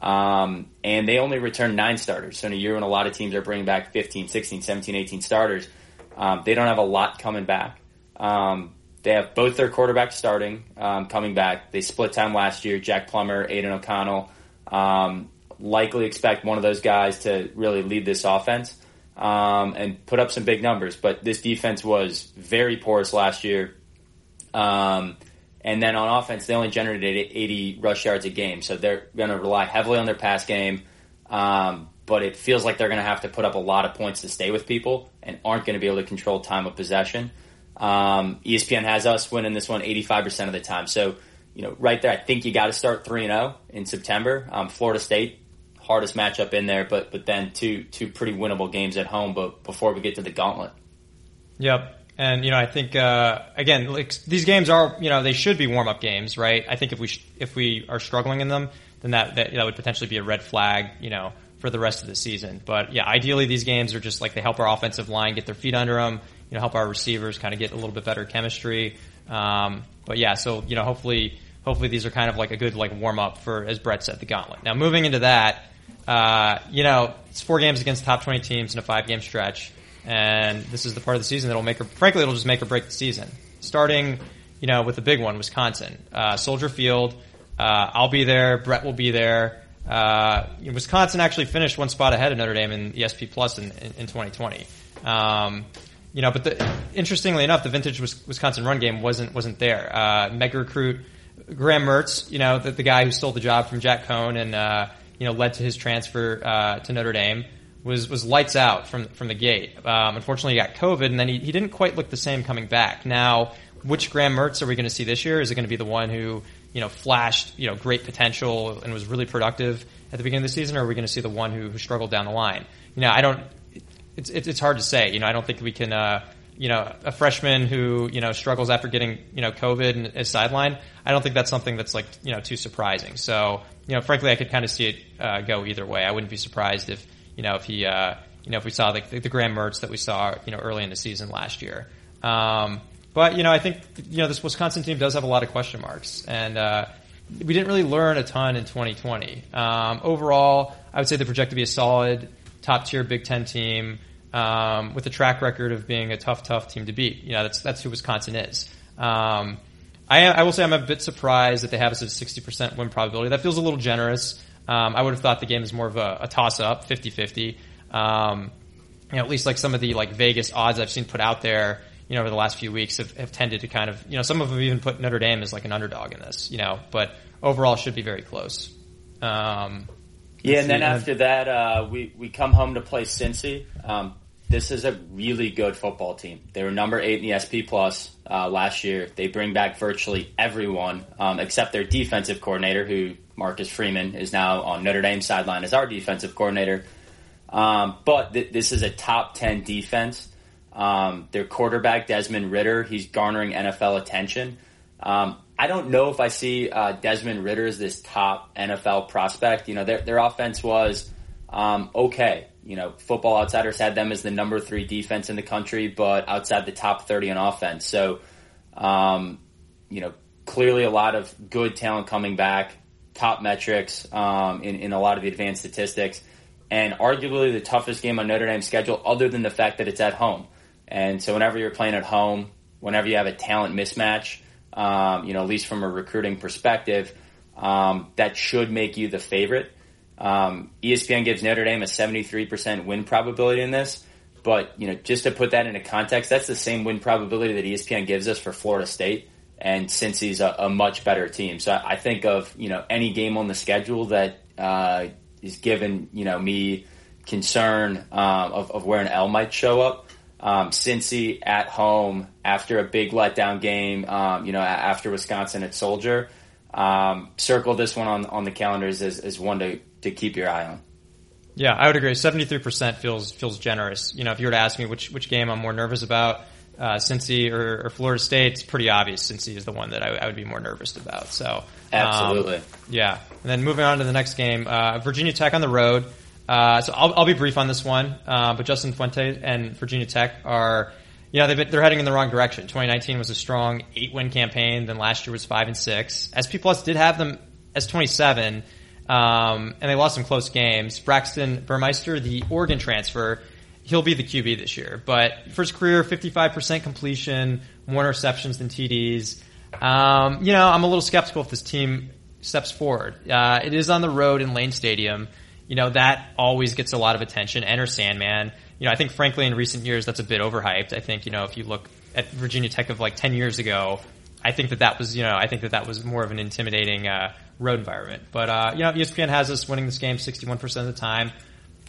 Um, and they only returned nine starters. So in a year when a lot of teams are bringing back 15, 16, 17, 18 starters, um, they don't have a lot coming back. Um, they have both their quarterbacks starting, um, coming back. They split time last year. Jack Plummer, Aidan O'Connell. Um, likely expect one of those guys to really lead this offense um, and put up some big numbers. But this defense was very porous last year. Um, and then on offense, they only generated 80 rush yards a game. So they're going to rely heavily on their pass game. Um, but it feels like they're going to have to put up a lot of points to stay with people and aren't going to be able to control time of possession. Um, ESPN has us winning this one 85% of the time. So, you know, right there, I think you got to start 3 0 in September. Um, Florida State, hardest matchup in there, but, but then two, two pretty winnable games at home but before we get to the gauntlet. Yep. And you know, I think uh, again, like these games are, you know, they should be warm up games, right? I think if we sh- if we are struggling in them, then that, that that would potentially be a red flag, you know, for the rest of the season. But yeah, ideally these games are just like they help our offensive line get their feet under them, you know, help our receivers kind of get a little bit better chemistry. Um, but yeah, so you know, hopefully, hopefully these are kind of like a good like warm up for, as Brett said, the gauntlet. Now moving into that, uh, you know, it's four games against top twenty teams in a five game stretch and this is the part of the season that'll make or frankly it'll just make or break the season. Starting, you know, with the big one, Wisconsin, uh, Soldier Field. Uh, I'll be there. Brett will be there. Uh, Wisconsin actually finished one spot ahead of Notre Dame in ESP Plus in, in, in 2020. Um, you know, but the, interestingly enough, the vintage Wisconsin run game wasn't wasn't there. Uh, mega recruit Graham Mertz, you know, the, the, guy who stole the job from Jack Coan and uh, you know led to his transfer uh, to Notre Dame was was lights out from from the gate. Um, unfortunately, he got COVID, and then he, he didn't quite look the same coming back. Now, which Graham Mertz are we going to see this year? Is it going to be the one who you know flashed you know great potential and was really productive at the beginning of the season, or are we going to see the one who, who struggled down the line? You know, I don't. it's, it's it's hard to say. You know, I don't think we can. Uh, you know, a freshman who you know struggles after getting you know COVID and is sidelined. I don't think that's something that's like you know too surprising. So you know, frankly, I could kind of see it uh, go either way. I wouldn't be surprised if you know if he uh, you know if we saw like the, the Graham Mertz that we saw you know early in the season last year. Um, but you know, I think you know this Wisconsin team does have a lot of question marks, and uh, we didn't really learn a ton in 2020. Um, overall, I would say they project to be a solid top tier Big Ten team um, with a track record of being a tough, tough team to beat. You know, that's that's who Wisconsin is. Um, I, I, will say I'm a bit surprised that they have at 60% win probability. That feels a little generous. Um, I would have thought the game is more of a, a toss up, 50-50. Um, you know, at least like some of the like Vegas odds I've seen put out there, you know, over the last few weeks have, have tended to kind of, you know, some of them even put Notre Dame as like an underdog in this, you know, but overall should be very close. Um, yeah, and then after that, uh, we we come home to play Cincy. Um, this is a really good football team. They were number eight in the SP Plus uh, last year. They bring back virtually everyone um, except their defensive coordinator, who Marcus Freeman is now on Notre Dame sideline as our defensive coordinator. Um, but th- this is a top ten defense. Um, their quarterback Desmond Ridder, he's garnering NFL attention. Um, I don't know if I see uh, Desmond Ridder as this top NFL prospect. You know, their their offense was um, okay you know, Football Outsiders had them as the number three defense in the country, but outside the top 30 on offense. So, um, you know, clearly a lot of good talent coming back, top metrics um, in, in a lot of the advanced statistics, and arguably the toughest game on Notre Dame's schedule, other than the fact that it's at home. And so, whenever you're playing at home, whenever you have a talent mismatch, um, you know, at least from a recruiting perspective, um, that should make you the favorite. Um, ESPN gives Notre Dame a 73% win probability in this, but you know, just to put that into context, that's the same win probability that ESPN gives us for Florida State, and Cincy's a, a much better team. So I, I, think of you know any game on the schedule that uh, is given you know me concern um, of, of, where an L might show up. Um, Cincy at home after a big letdown game, um, you know, after Wisconsin at Soldier. Um, circle this one on on the calendars as, as one to to keep your eye on. Yeah, I would agree. Seventy three percent feels feels generous. You know, if you were to ask me which which game I'm more nervous about, uh, Cincy or, or, Florida State, it's pretty obvious. Cincy is the one that I, I would be more nervous about. So um, absolutely, um, yeah. And then moving on to the next game, uh, Virginia Tech on the road. Uh, so I'll, I'll, be brief on this one, uh, but Justin Fuente and Virginia Tech are, yeah, they've been, they're heading in the wrong direction. 2019 was a strong eight win campaign. Then last year was five and six. SP Plus did have them as 27. Um, and they lost some close games. Braxton Burmeister, the Oregon transfer, he'll be the QB this year. But first career, 55% completion, more interceptions than TDs. Um, you know, I'm a little skeptical if this team steps forward. Uh, it is on the road in Lane Stadium. You know, that always gets a lot of attention. Enter Sandman. You know, I think frankly in recent years that's a bit overhyped. I think, you know, if you look at Virginia Tech of like 10 years ago, I think that that was, you know, I think that that was more of an intimidating uh, road environment. But uh, you know, ESPN has us winning this game 61% of the time.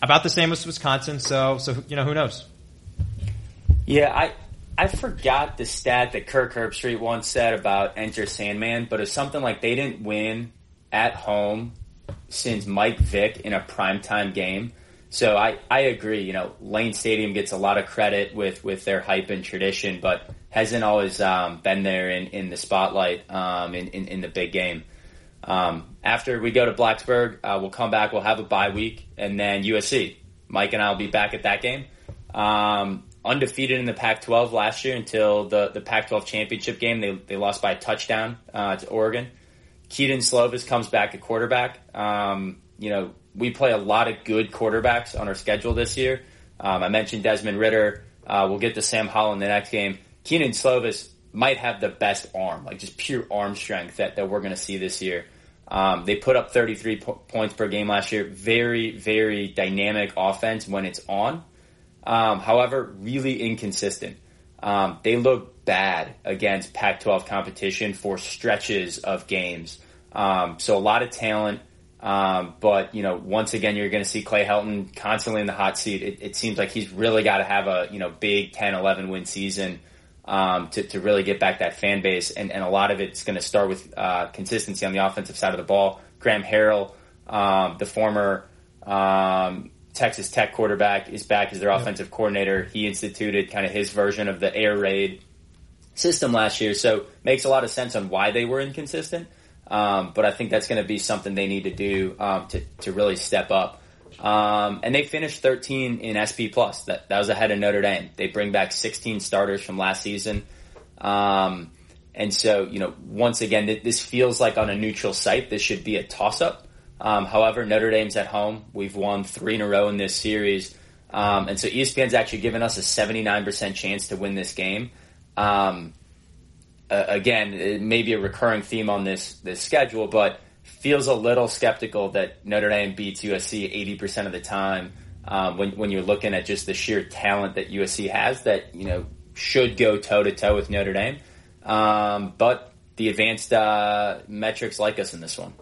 About the same as Wisconsin, so so you know who knows. Yeah, I I forgot the stat that Kirk Herbstreit once said about Enter Sandman, but it's something like they didn't win at home since Mike Vick in a primetime game. So I, I agree. You know, Lane Stadium gets a lot of credit with, with their hype and tradition, but hasn't always um, been there in, in the spotlight um, in, in, in, the big game. Um, after we go to Blacksburg, uh, we'll come back. We'll have a bye week, and then USC. Mike and I will be back at that game. Um, undefeated in the Pac-12 last year until the, the Pac-12 championship game. They, they lost by a touchdown uh, to Oregon. Kedon Slovis comes back at quarterback. Um, you know, we play a lot of good quarterbacks on our schedule this year. Um, I mentioned Desmond Ridder. Uh, we'll get to Sam Howell in the next game. Kedon Slovis might have the best arm, like just pure arm strength that, that we're going to see this year. Um, they put up 33 po- points per game last year. Very, very dynamic offense when it's on. Um, however, really inconsistent. Um, they look bad against Pac-12 competition for stretches of games. Um, so a lot of talent, um, but you know, once again, you're going to see Clay Helton constantly in the hot seat. It, it seems like he's really got to have a you know big 10, 11 win season um, to, to really get back that fan base. And, and a lot of it's going to start with uh, consistency on the offensive side of the ball. Graham Harrell, um, the former um, Texas Tech quarterback is back as their offensive coordinator. He instituted kind of his version of the air raid system last year, so makes a lot of sense on why they were inconsistent. Um, but I think that's going to be something they need to do um, to to really step up. Um, and they finished 13 in SP plus. That that was ahead of Notre Dame. They bring back 16 starters from last season. Um, and so, you know, once again, this feels like on a neutral site, this should be a toss up. Um, however, Notre Dame's at home. We've won three in a row in this series. Um, and so ESPN's actually given us a 79% chance to win this game. Um, uh, again, it may be a recurring theme on this, this schedule, but feels a little skeptical that Notre Dame beats USC 80% of the time. Um, when, when you're looking at just the sheer talent that USC has that, you know, should go toe to toe with Notre Dame. Um, but the advanced uh, metrics like us in this one.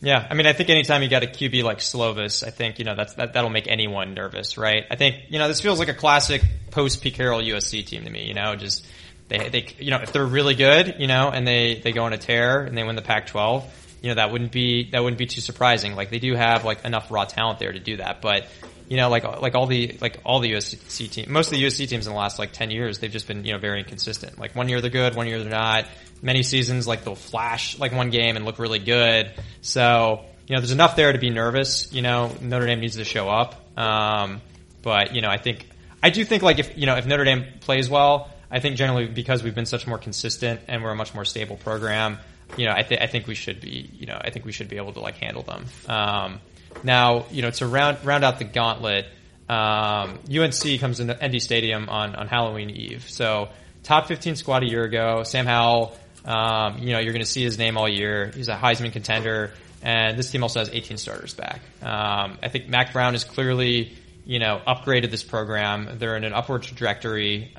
Yeah, I mean, I think anytime you got a QB like Slovis, I think you know that's that that'll make anyone nervous, right? I think you know this feels like a classic post Pete Carroll USC team to me. You know, just they they you know if they're really good, you know, and they they go on a tear and they win the Pac-12, you know that wouldn't be that wouldn't be too surprising. Like they do have like enough raw talent there to do that, but you know, like like all the like all the USC teams, most of the USC teams in the last like ten years, they've just been you know very inconsistent. Like one year they're good, one year they're not. Many seasons like they'll flash like one game and look really good. So you know, there's enough there to be nervous. You know, Notre Dame needs to show up. Um, but you know, I think I do think like if you know if Notre Dame plays well, I think generally because we've been such more consistent and we're a much more stable program, you know, I, th- I think we should be you know I think we should be able to like handle them. Um, now, you know, to round round out the gauntlet, um, UNC comes into ND Stadium on on Halloween Eve. So top 15 squad a year ago. Sam Howell, um, you know, you're going to see his name all year. He's a Heisman contender, and this team also has 18 starters back. Um, I think Mack Brown is clearly, you know, upgraded this program. They're in an upward trajectory.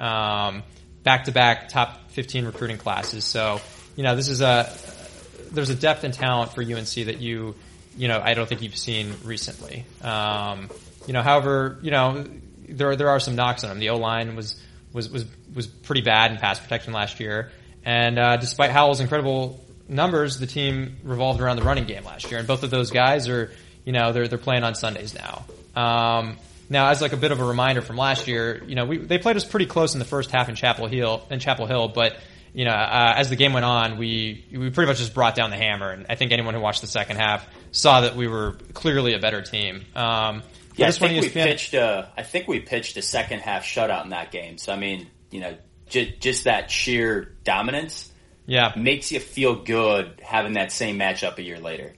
Back to back top 15 recruiting classes. So, you know, this is a there's a depth and talent for UNC that you you know, I don't think you've seen recently. Um, you know, however, you know, there there are some knocks on him. The O line was was was was pretty bad in pass protection last year, and uh, despite Howell's incredible numbers, the team revolved around the running game last year, and both of those guys are, you know, they're they're playing on Sundays now. Um, now, as like a bit of a reminder from last year, you know, we, they played us pretty close in the first half in Chapel Hill, in Chapel Hill, but you know, uh, as the game went on, we we pretty much just brought down the hammer, and I think anyone who watched the second half saw that we were clearly a better team. Um, yeah, I think we pitched. A, I think we pitched a second half shutout in that game. So I mean, you know, j- just that sheer dominance, yeah, makes you feel good having that same matchup a year later.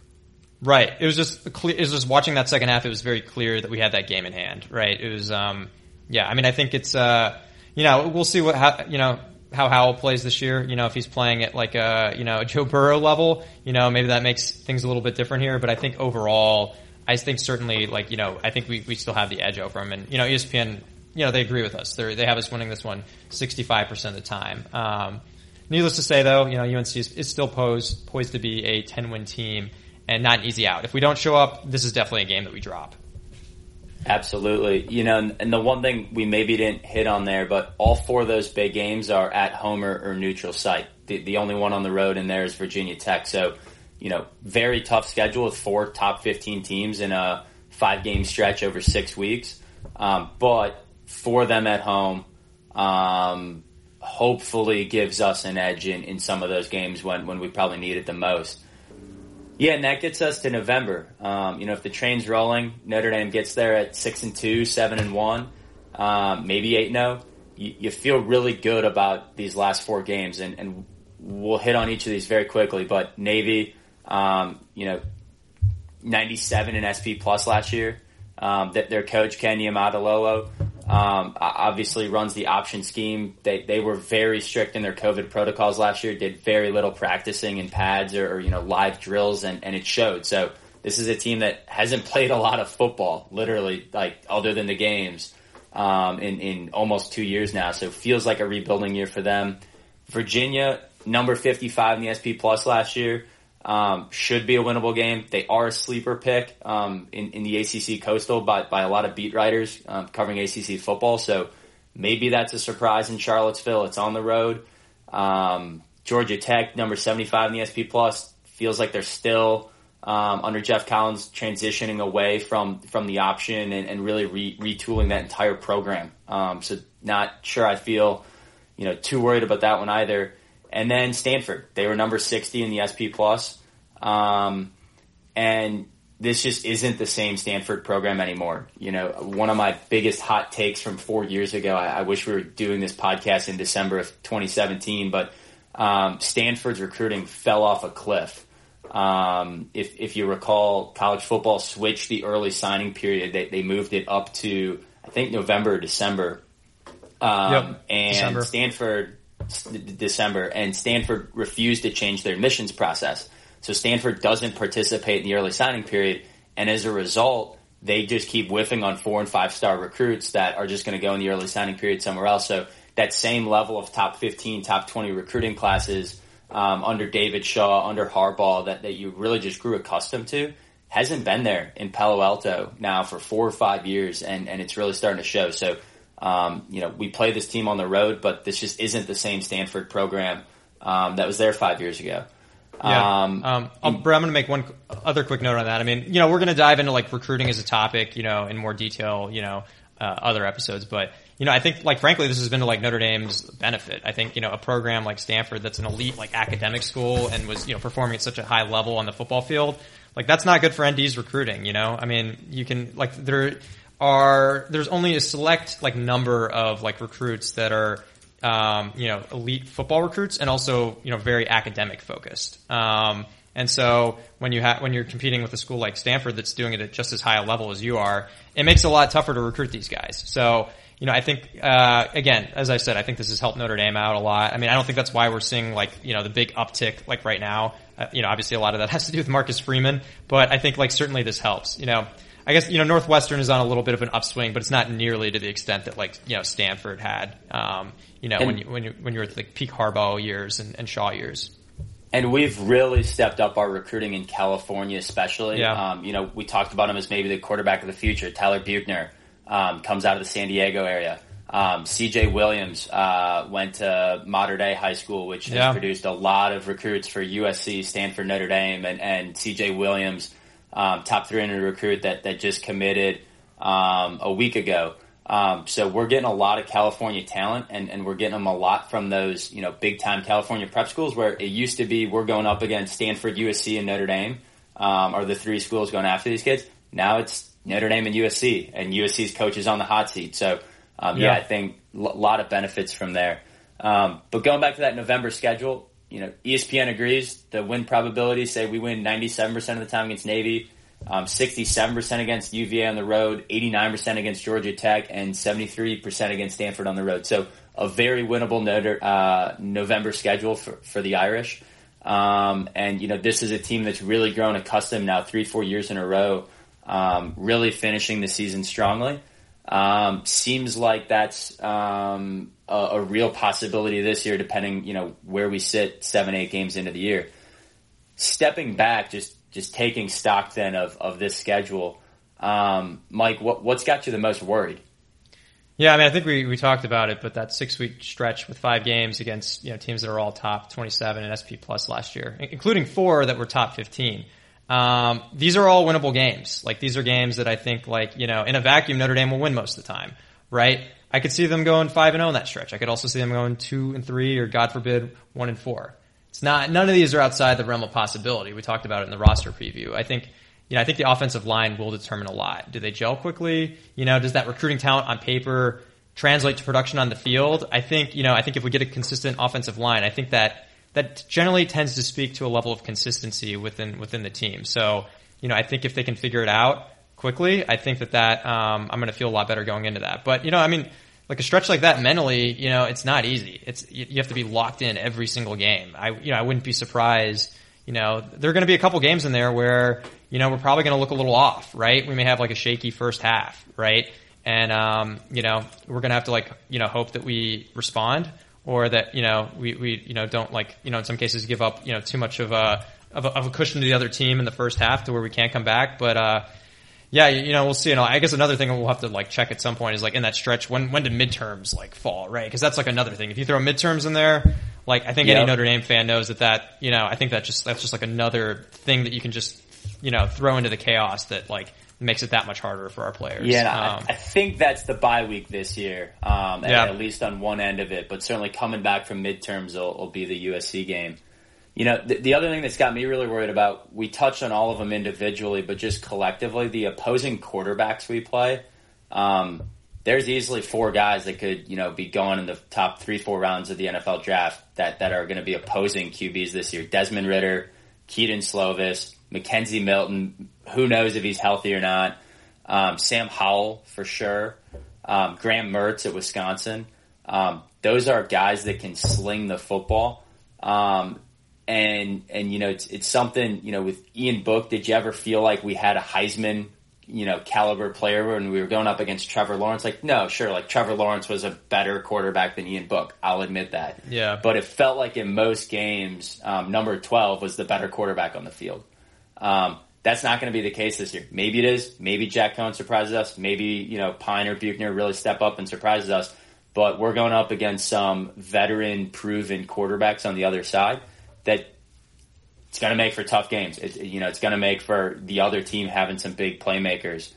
Right. It was just clear. It was just watching that second half. It was very clear that we had that game in hand. Right. It was. Um, yeah. I mean, I think it's. Uh, you know, we'll see what. How, you know, how Howell plays this year. You know, if he's playing at like a you know a Joe Burrow level, you know maybe that makes things a little bit different here. But I think overall, I think certainly like you know I think we, we still have the edge over him. And you know ESPN, you know they agree with us. They they have us winning this one 65 percent of the time. Um, needless to say, though, you know UNC is, is still posed poised to be a 10 win team and not an easy out. If we don't show up, this is definitely a game that we drop. Absolutely. You know, and the one thing we maybe didn't hit on there, but all four of those big games are at home or, or neutral site. The, the only one on the road in there is Virginia Tech. So, you know, very tough schedule with four top 15 teams in a five game stretch over six weeks. Um, but for them at home, um, hopefully gives us an edge in, in some of those games when, when we probably need it the most. Yeah, and that gets us to November. Um, you know, if the train's rolling, Notre Dame gets there at six and two, seven and one, um, maybe eight and zero. You, you, feel really good about these last four games, and, and, we'll hit on each of these very quickly. But Navy, um, you know, ninety seven in SP plus last year. Um, that their coach Ken Niumatalolo um, obviously runs the option scheme. They they were very strict in their COVID protocols last year. Did very little practicing in pads or, or, you know live drills, and, and it showed. So this is a team that hasn't played a lot of football, literally, like other than the games, um, in in almost two years now. So feels like a rebuilding year for them. Virginia, number fifty five in the SP Plus last year. Um, should be a winnable game. They are a sleeper pick um, in, in the ACC Coastal by, by a lot of beat writers um, covering ACC football. So maybe that's a surprise in Charlottesville. It's on the road. Um, Georgia Tech, number 75 in the SP Plus, feels like they're still um, under Geoff Collins transitioning away from from the option and, and really re- retooling that entire program. Um, so not sure I feel you know too worried about that one either. And then Stanford, they were number sixty in the SP plus, um, and this just isn't the same Stanford program anymore. You know, one of my biggest hot takes from four years ago. I, I wish we were doing this podcast in December of 2017, but um, Stanford's recruiting fell off a cliff. Um, if, if you recall, college football switched the early signing period. They, they moved it up to, I think, November or December. Um, Yep, and December. Stanford, December, and Stanford refused to change their admissions process. So Stanford doesn't participate in the early signing period. And as a result, they just keep whiffing on four and five star recruits that are just going to go in the early signing period somewhere else. So that same level of top 15, top 20 recruiting classes um, under David Shaw, under Harbaugh that, that you really just grew accustomed to hasn't been there in Palo Alto now for four or five years. And, and it's really starting to show. So, um, you know, we play this team on the road, but this just isn't the same Stanford program um, that was there five years ago. Yeah. Um, Um, I'll, I'm going to make one other quick note on that. I mean, you know, we're going to dive into like recruiting as a topic, you know, in more detail, you know, uh, other episodes. But, you know, I think like frankly, this has been to like Notre Dame's benefit. I think, you know, a program like Stanford that's an elite like academic school and was, you know, performing at such a high level on the football field, like that's not good for ND's recruiting, you know? I mean, you can like there are, there's only a select like number of like recruits that are, um, you know, elite football recruits and also, you know, very academic focused. Um, and so when you have, when you're competing with a school like Stanford that's doing it at just as high a level as you are, it makes it a lot tougher to recruit these guys. So, you know, I think, uh, again, as I said, I think this has helped Notre Dame out a lot. I mean, I don't think that's why we're seeing like, you know, the big uptick like right now. Uh, you know, obviously a lot of that has to do with Marcus Freeman, but I think like certainly this helps, you know. I guess, you know, Northwestern is on a little bit of an upswing, but it's not nearly to the extent that like, you know, Stanford had, um, you know, And- when you, when you, when you were at like peak Harbaugh years and, and Shaw years. And we've really stepped up our recruiting in California, especially. Yeah. Um, you know, we talked about him as maybe the quarterback of the future. Tyler Buchner um, comes out of the San Diego area. Um, C.J. Williams uh, went to Mater Dei High School, which has produced a lot of recruits for USC, Stanford, Notre Dame, and, and C.J. Williams, um, top 300 recruit that that just committed um, a week ago. Um, so we're getting a lot of California talent, and, and we're getting them a lot from those you know big time California prep schools. Where it used to be we're going up against Stanford, USC, and Notre Dame um, are the three schools going after these kids. Now it's Notre Dame and USC, and USC's coach is on the hot seat. So um, yeah. Yeah. I think a lot of benefits from there. Um, but going back to that November schedule, you know, ESPN agrees the win probabilities say we win 97% of the time against Navy, um, 67% against UVA on the road, 89% against Georgia Tech, and 73% against Stanford on the road. So a very winnable uh, November schedule for, for the Irish. Um, and, you know, this is a team that's really grown accustomed now three, four years in a row, um, really finishing the season strongly. Um, seems like that's um, a, a real possibility this year, depending you know where we sit seven, eight games into the year. Stepping back, just just taking stock then of of this schedule, um, Mike, what what's got you the most worried? Yeah, I mean, I think we, we talked about it, but that six week stretch with five games against you know teams that are all top 27 and SP plus last year, including four that were top 15. Um, these are all winnable games. Like these are games that I think like you know in a vacuum Notre Dame will win most of the time, right? I could see them going five and zero in that stretch. I could also see them going two and three, or God forbid, one and four. It's not. None of these are outside the realm of possibility. We talked about it in the roster preview. I think. You know, I think the offensive line will determine a lot. Do they gel quickly? You know, does that recruiting talent on paper translate to production on the field? I think, you know, I think if we get a consistent offensive line, I think that that generally tends to speak to a level of consistency within within the team. So, you know, I think if they can figure it out quickly, I think that that um, I'm going to feel a lot better going into that. But you know, I mean, like a stretch like that mentally, you know, it's not easy. It's you, you have to be locked in every single game. I you know, I wouldn't be surprised. You know, there are going to be a couple games in there where you know we're probably going to look a little off, right? We may have like a shaky first half, right? And um, you know, we're going to have to like you know hope that we respond or that you know we, we you know don't like you know in some cases give up you know too much of a of a, of a cushion to the other team in the first half to where we can't come back. But uh, yeah, you, know we'll see. And I guess another thing we'll have to like check at some point is like in that stretch when when do midterms like fall right? Because that's like another thing. If you throw midterms in there, like I think any Notre Dame fan knows that that you know I think that just that's just like another thing that you can just you know throw into the chaos that like makes it that much harder for our players. Yeah, Um, I, I think that's the bye week this year, um, Yeah. at least on one end of it. But certainly coming back from midterms will, will be the USC game. You know, the, the other thing that's got me really worried about, we touched on all of them individually, but just collectively, the opposing quarterbacks we play. Um, there's easily four guys that could, you know, be going in the top three, four rounds of the NFL draft that, that are going to be opposing QBs this year. Desmond Ridder, Kedon Slovis, McKenzie Milton. Who knows if he's healthy or not? Um, Sam Howell for sure. Um, Graham Mertz at Wisconsin. Um, those are guys that can sling the football. Um, and and you know it's it's something you know with Ian Book. Did you ever feel like we had a Heisman you know caliber player when we were going up against Trevor Lawrence? Like no, sure, like Trevor Lawrence was a better quarterback than Ian Book. I'll admit that. Yeah. but it felt like in most games, um, number twelve was the better quarterback on the field. Um, that's not going to be the case this year. Maybe it is. Maybe Jack Coan surprises us. Maybe you know Pyne or Buchner really step up and surprises us. But we're going up against some veteran, proven quarterbacks on the other side that it's going to make for tough games. It, you know, it's going to make for the other team having some big playmakers.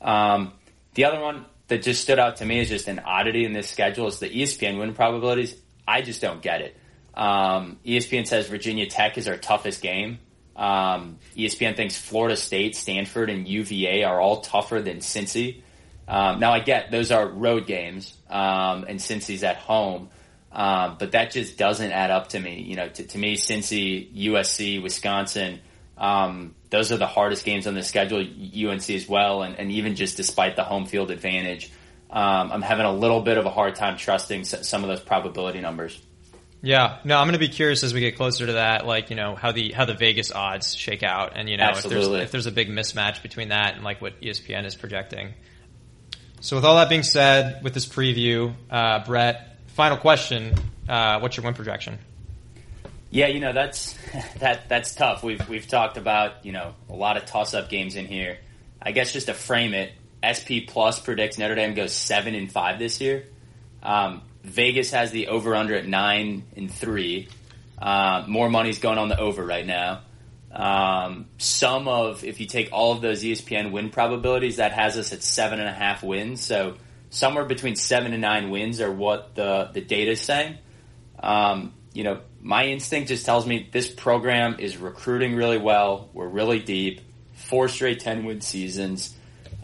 Um, the other one that just stood out to me is just an oddity in this schedule is the ESPN win probabilities. I just don't get it. Um, ESPN says Virginia Tech is our toughest game. Um, ESPN thinks Florida State, Stanford, and UVA are all tougher than Cincy. Um, now I get those are road games, um, and Cincy's at home, um, but that just doesn't add up to me. You know, to, to me, Cincy, USC, Wisconsin, um, those are the hardest games on the schedule. UNC as well, and, and even just despite the home field advantage, um, I'm having a little bit of a hard time trusting s- some of those probability numbers. Yeah, no, I'm going to be curious as we get closer to that, like you know how the how the Vegas odds shake out, and you know if there's if there's a big mismatch between that and like what ESPN is projecting. So with all that being said, with this preview, uh, Brett, final question: uh, What's your win projection? Yeah, you know that's that that's tough. We've we've talked about you know a lot of toss up games in here. I guess just to frame it, SP Plus predicts Notre Dame goes seven and five this year. Um, Vegas has the over under at nine and three. Uh, more money's going on the over right now. Um, some of if you take all of those ESPN win probabilities, that has us at seven and a half wins. So somewhere between seven and nine wins are what the the data is saying. Um, you know, my instinct just tells me this program is recruiting really well. We're really deep. Four straight 10 win seasons.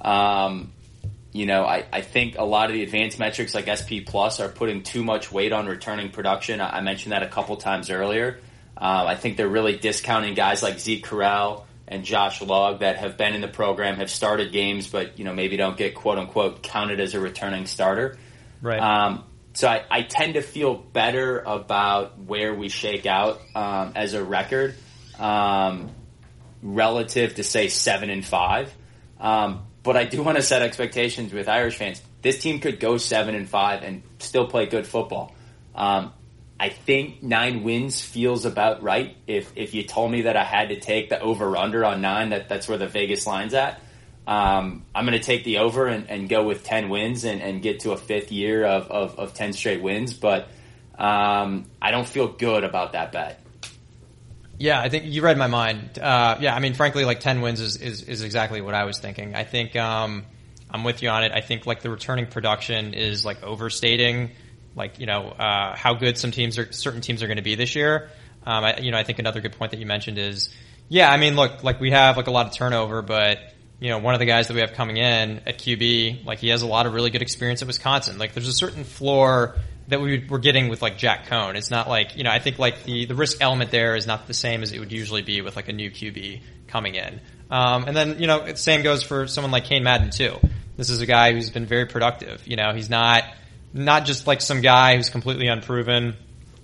Um, you know, I, I think a lot of the advanced metrics like SP Plus are putting too much weight on returning production. I, I mentioned that a couple times earlier. Um, I think they're really discounting guys like Zeke Correll and Josh Lugg that have been in the program, have started games, but you know maybe don't get quote unquote counted as a returning starter. Right. Um, so I, I tend to feel better about where we shake out um, as a record um, relative to say seven and five. Um, but I do want to set expectations with Irish fans. This team could go seven and five and still play good football. Um, I think nine wins feels about right. If if you told me that I had to take the over under on nine, that that's where the Vegas line's at. Um, I'm going to take the over and, and go with 10 wins and, and get to a fifth year of, of, of 10 straight wins. But um, I don't feel good about that bet. Yeah, I think you read my mind. Uh, yeah, I mean, frankly, like ten wins is, is, is exactly what I was thinking. I think um, I'm with you on it. I think like the returning production is like overstating, like you know uh, how good some teams are, certain teams are going to be this year. Um, I, you know, I think another good point that you mentioned is, yeah, I mean, look, like we have like a lot of turnover, but you know, one of the guys that we have coming in at QB, like he has a lot of really good experience at Wisconsin. Like there's a certain floor that we we're getting with like Jack Coan. It's not like, you know, I think like the, the risk element there is not the same as it would usually be with like a new QB coming in. Um, and then, you know, same goes for someone like Cain Madden too. This is a guy who's been very productive. You know, he's not, not just like some guy who's completely unproven,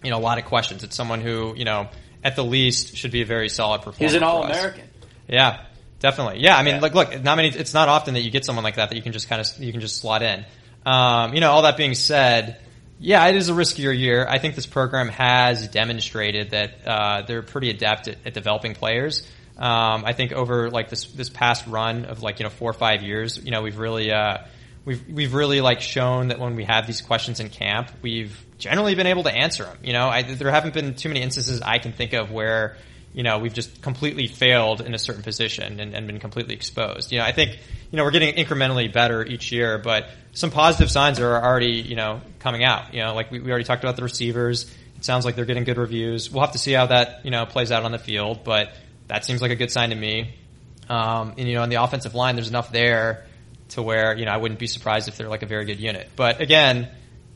you know, a lot of questions. It's someone who, you know, at the least should be a very solid performer. He's an. All American. Yeah, definitely. Yeah, I mean, Yeah. like, look, not many. It's not often that you get someone like that that you can just kind of you can just slot in. Um, you know, all that being said, yeah, it is a riskier year. I think this program has demonstrated that uh, they're pretty adept at, at developing players. Um, I think over like this this past run of like you know four or five years, you know, we've really uh, we've we've really like shown that when we have these questions in camp, we've generally been able to answer them. You know, I, there haven't been too many instances I can think of where you know, we've just completely failed in a certain position and, and been completely exposed. You know, I think, you know, we're getting incrementally better each year, but some positive signs are already, you know, coming out. You know, like we, we already talked about the receivers. It sounds like they're getting good reviews. We'll have to see how that, you know, plays out on the field, but that seems like a good sign to me. Um, and, you know, on the offensive line, there's enough there to where, you know, I wouldn't be surprised if they're like a very good unit. But again,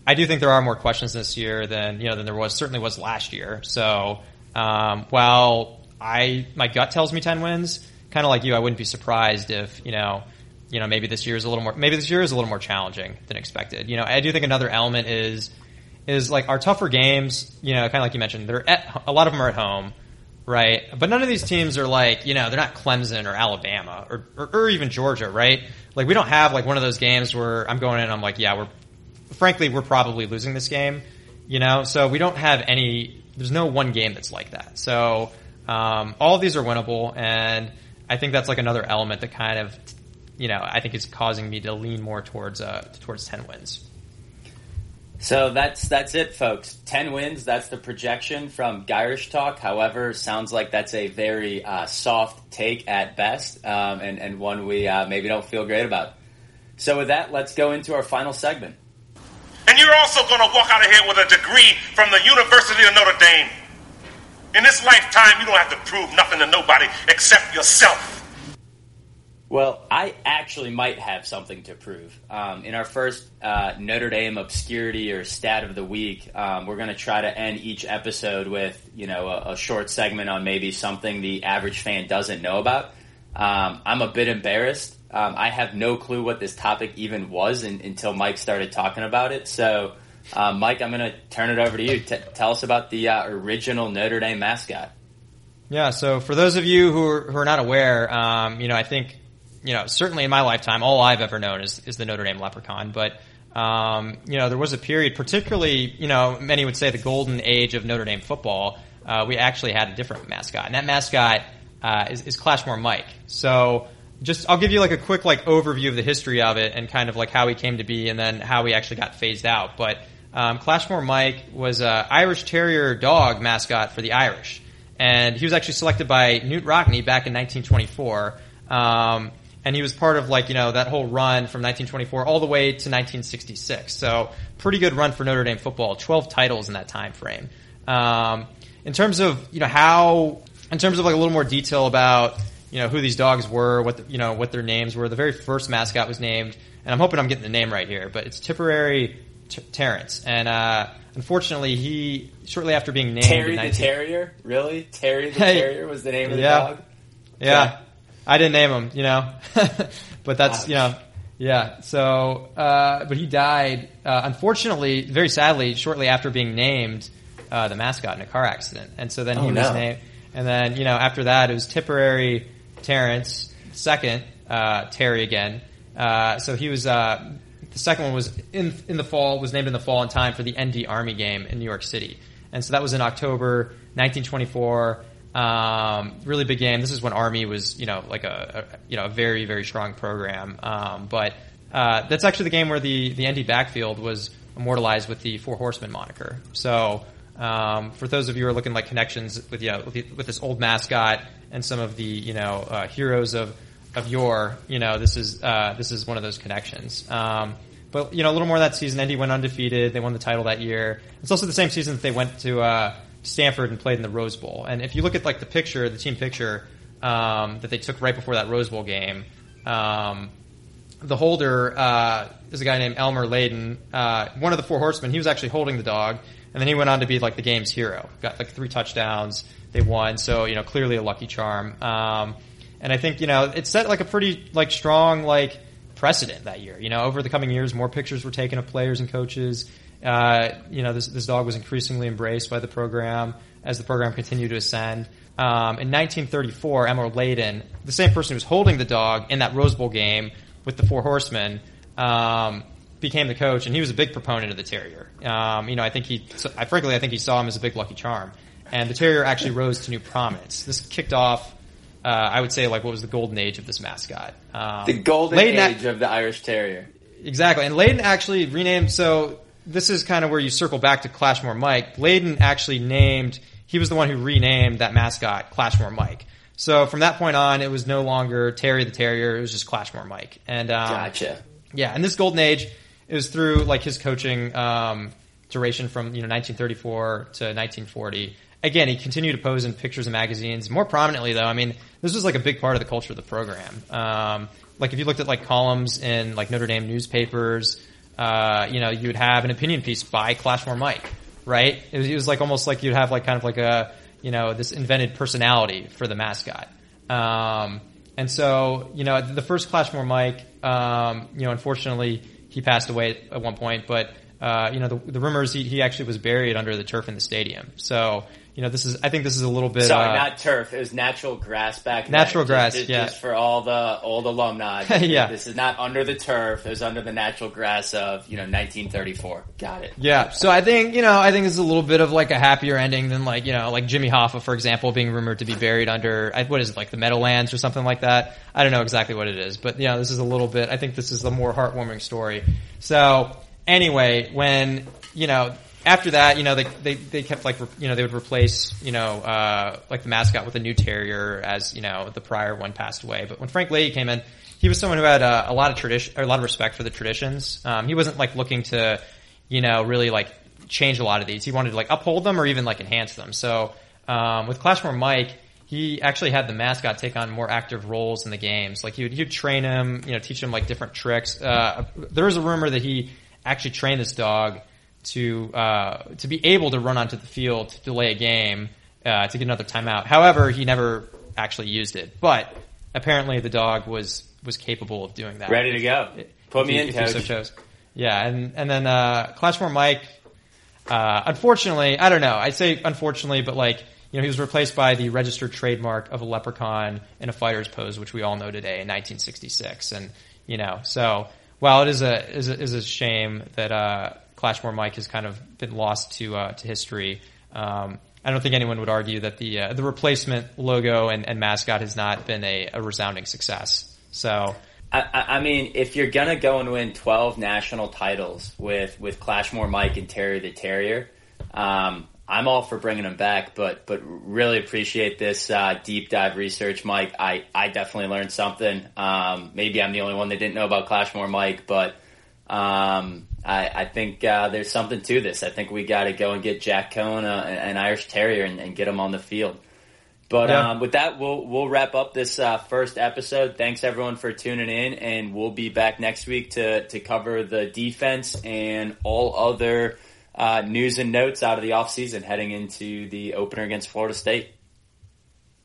I do think there are more questions this year than, you know, than there was, certainly was last year. So, um, while I, my gut tells me 10 wins, kind of like you, I wouldn't be surprised if, you know, you know, maybe this year is a little more, maybe this year is a little more challenging than expected. You know, I do think another element is, is like our tougher games, you know, kind of like you mentioned, they're at, a lot of them are at home, right? But none of these teams are like, you know, they're not Clemson or Alabama or, or, or even Georgia, right? Like we don't have like one of those games where I'm going in and I'm like, yeah, we're, frankly, we're probably losing this game, you know? So we don't have any, there's no one game that's like that. So, um, all of these are winnable and I think that's like another element that kind of, you know, I think is causing me to lean more towards, uh, towards 10 wins. So that's that's it, folks. Ten wins. That's the projection from Gyrish Talk. However, sounds like that's a very uh, soft take at best, um, and and one we uh, maybe don't feel great about. So with that, let's go into our final segment. And you're also going to walk out of here with a degree from the University of Notre Dame. In this lifetime, you don't have to prove nothing to nobody except yourself. Well, I actually might have something to prove. Um, in our first uh, Notre Dame obscurity or stat of the week, um, we're going to try to end each episode with you know a, a, short segment on maybe something the average fan doesn't know about. Um, I'm a bit embarrassed. Um, I have no clue what this topic even was in, until Mike started talking about it. So, uh, Mike, I'm going to turn it over to you. T- tell us about the uh, original Notre Dame mascot. Yeah. So, for those of you who are, who are not aware, um, you know, I think you know, certainly in my lifetime, all I've ever known is, is the Notre Dame leprechaun. But, um, you know, there was a period, particularly, you know, many would say the golden age of Notre Dame football. Uh, we actually had a different mascot, and that mascot uh, is, is Clashmore Mike. So, just I'll give you like a quick like overview of the history of it and kind of like how he came to be, and then how he actually got phased out. But um, Clashmore Mike was a Irish Terrier dog mascot for the Irish, and he was actually selected by Knute Rockne back in 1924. Um, and he was part of like you know that whole run from 1924 all the way to 1966. So pretty good run for Notre Dame football. 12 titles in that time frame. Um, in terms of you know how, in terms of like a little more detail about you know who these dogs were, what the, you know what their names were. The very first mascot was named, and I'm hoping I'm getting the name right here, but it's Tipperary T- Terrence, and uh, unfortunately he shortly after being named Terry 19- the Terrier, really Terry the Terrier was the name of the yeah. dog. Yeah. Okay. I didn't name him, you know, but that's Ouch. you know, yeah. So, uh, but he died uh, unfortunately, very sadly, shortly after being named uh, the mascot in a car accident, and so then oh, he no. was named, and then you know after that it was Tipperary Terrence second uh, Terry again. Uh, so he was uh, the second one was in in the fall was named in the fall in time for the ND Army game in New York City, and so that was in October 1924. Um, really big game. This is when Army was, you know, like a, a you know a very very strong program. Um, but uh, that's actually the game where the the ND backfield was immortalized with the Four Horsemen moniker. So um, for those of you who are looking like connections with you know, with, the, with, this old mascot and some of the you know uh, heroes of of yore, you know this is uh, this is one of those connections. Um, but you know a little more that season. ND went undefeated. They won the title that year. It's also the same season that they went to uh, Stanford and played in the Rose Bowl. And if you look at like the picture, the team picture um, that they took right before that Rose Bowl game, um, the holder uh, is a guy named Elmer Layden, uh, one of the four horsemen. He was actually holding the dog, and then he went on to be like the game's hero. Got like three touchdowns. They won, so you know clearly a lucky charm. Um, and I think you know it set like a pretty like strong like precedent that year. You know, over the coming years, more pictures were taken of players and coaches. Uh, you know, this, this dog was increasingly embraced by the program as the program continued to ascend. Um, in 1934, Elmer Layden, the same person who was holding the dog in that Rose Bowl game with the Four Horsemen, um, became the coach, and he was a big proponent of the Terrier. Um, you know, I think he, I frankly, I think he saw him as a big lucky charm, and the Terrier actually rose to new prominence. This kicked off, uh, I would say, like what was the golden age of this mascot? Um, the golden Layden age of the Irish Terrier. Exactly, and Layden actually renamed. So this is kind of where you circle back to Clashmore Mike. Layden actually named he was the one who renamed that mascot Clashmore Mike. So from that point on, it was no longer Terry the Terrier; it was just Clashmore Mike. And um, Gotcha. yeah, and this golden age was through like his coaching um, duration from you know 1934 to 1940. Again, he continued to pose in pictures and magazines. More prominently, though, I mean, this was like a big part of the culture of the program. Um, like if you looked at like columns in like Notre Dame newspapers, uh, you know, you would have an opinion piece by Clashmore Mike, right? It was, it was like almost like you'd have like kind of like a you know this invented personality for the mascot. Um, and so, you know, the first Clashmore Mike, um, you know, unfortunately, he passed away at one point, but, uh, you know, the, the rumors he, he actually was buried under the turf in the stadium. So, you know, this is, I think this is a little bit, Sorry, uh, not turf. It was natural grass back. Natural Just- grass, just, yeah. Just for all the old alumni. Yeah. This is not under the turf. It was under the natural grass of, you know, 1934. Got it. Yeah, so I think you know I think this is a little bit of like a happier ending than like you know like Jimmy Hoffa for example being rumored to be buried under what is it like the Meadowlands or something like that. I don't know exactly what it is, but you know this is a little bit. I think this is a more heartwarming story. So anyway, when you know after that, you know they they, they kept like you know they would replace you know uh, like the mascot with a new terrier as you know the prior one passed away. But when Frank Leahy came in, he was someone who had uh, a lot of tradition, a lot of respect for the traditions. Um, he wasn't like looking to you know, really like change a lot of these. He wanted to like uphold them or even like enhance them. So um, with Clashmore Mike, he actually had the mascot take on more active roles in the games. Like he would, he would train him, you know, teach him like different tricks. Uh, there was a rumor that he actually trained this dog to uh, to be able to run onto the field to delay a game uh, to get another timeout. However, he never actually used it. But apparently, the dog was was capable of doing that. Ready to go. Put me If in, if so chose. Yeah, and and then uh, Clashmore Mike. Uh, unfortunately, I don't know. I'd say unfortunately, but like you know, he was replaced by the registered trademark of a leprechaun in a fighter's pose, which we all know today in 1966. And you know, so while it is a is a, is a shame that uh, Clashmore Mike has kind of been lost to uh, to history. Um, I don't think anyone would argue that the uh, the replacement logo and, and mascot has not been a, a resounding success. So I, I mean, if you're gonna go and win 12 national titles with with Clashmore Mike and Terry the Terrier, um, I'm all for bringing them back. But but really appreciate this uh, deep dive research, Mike. I I definitely learned something. Um, maybe I'm the only one that didn't know about Clashmore Mike, but um, I, I think uh, there's something to this. I think we got to go and get Jack Coan, uh, an Irish Terrier, and, and get him on the field. But Yeah. um, with that, we'll we'll wrap up this uh, first episode. Thanks everyone for tuning in, and we'll be back next week to to cover the defense and all other uh, news and notes out of the offseason heading into the opener against Florida State.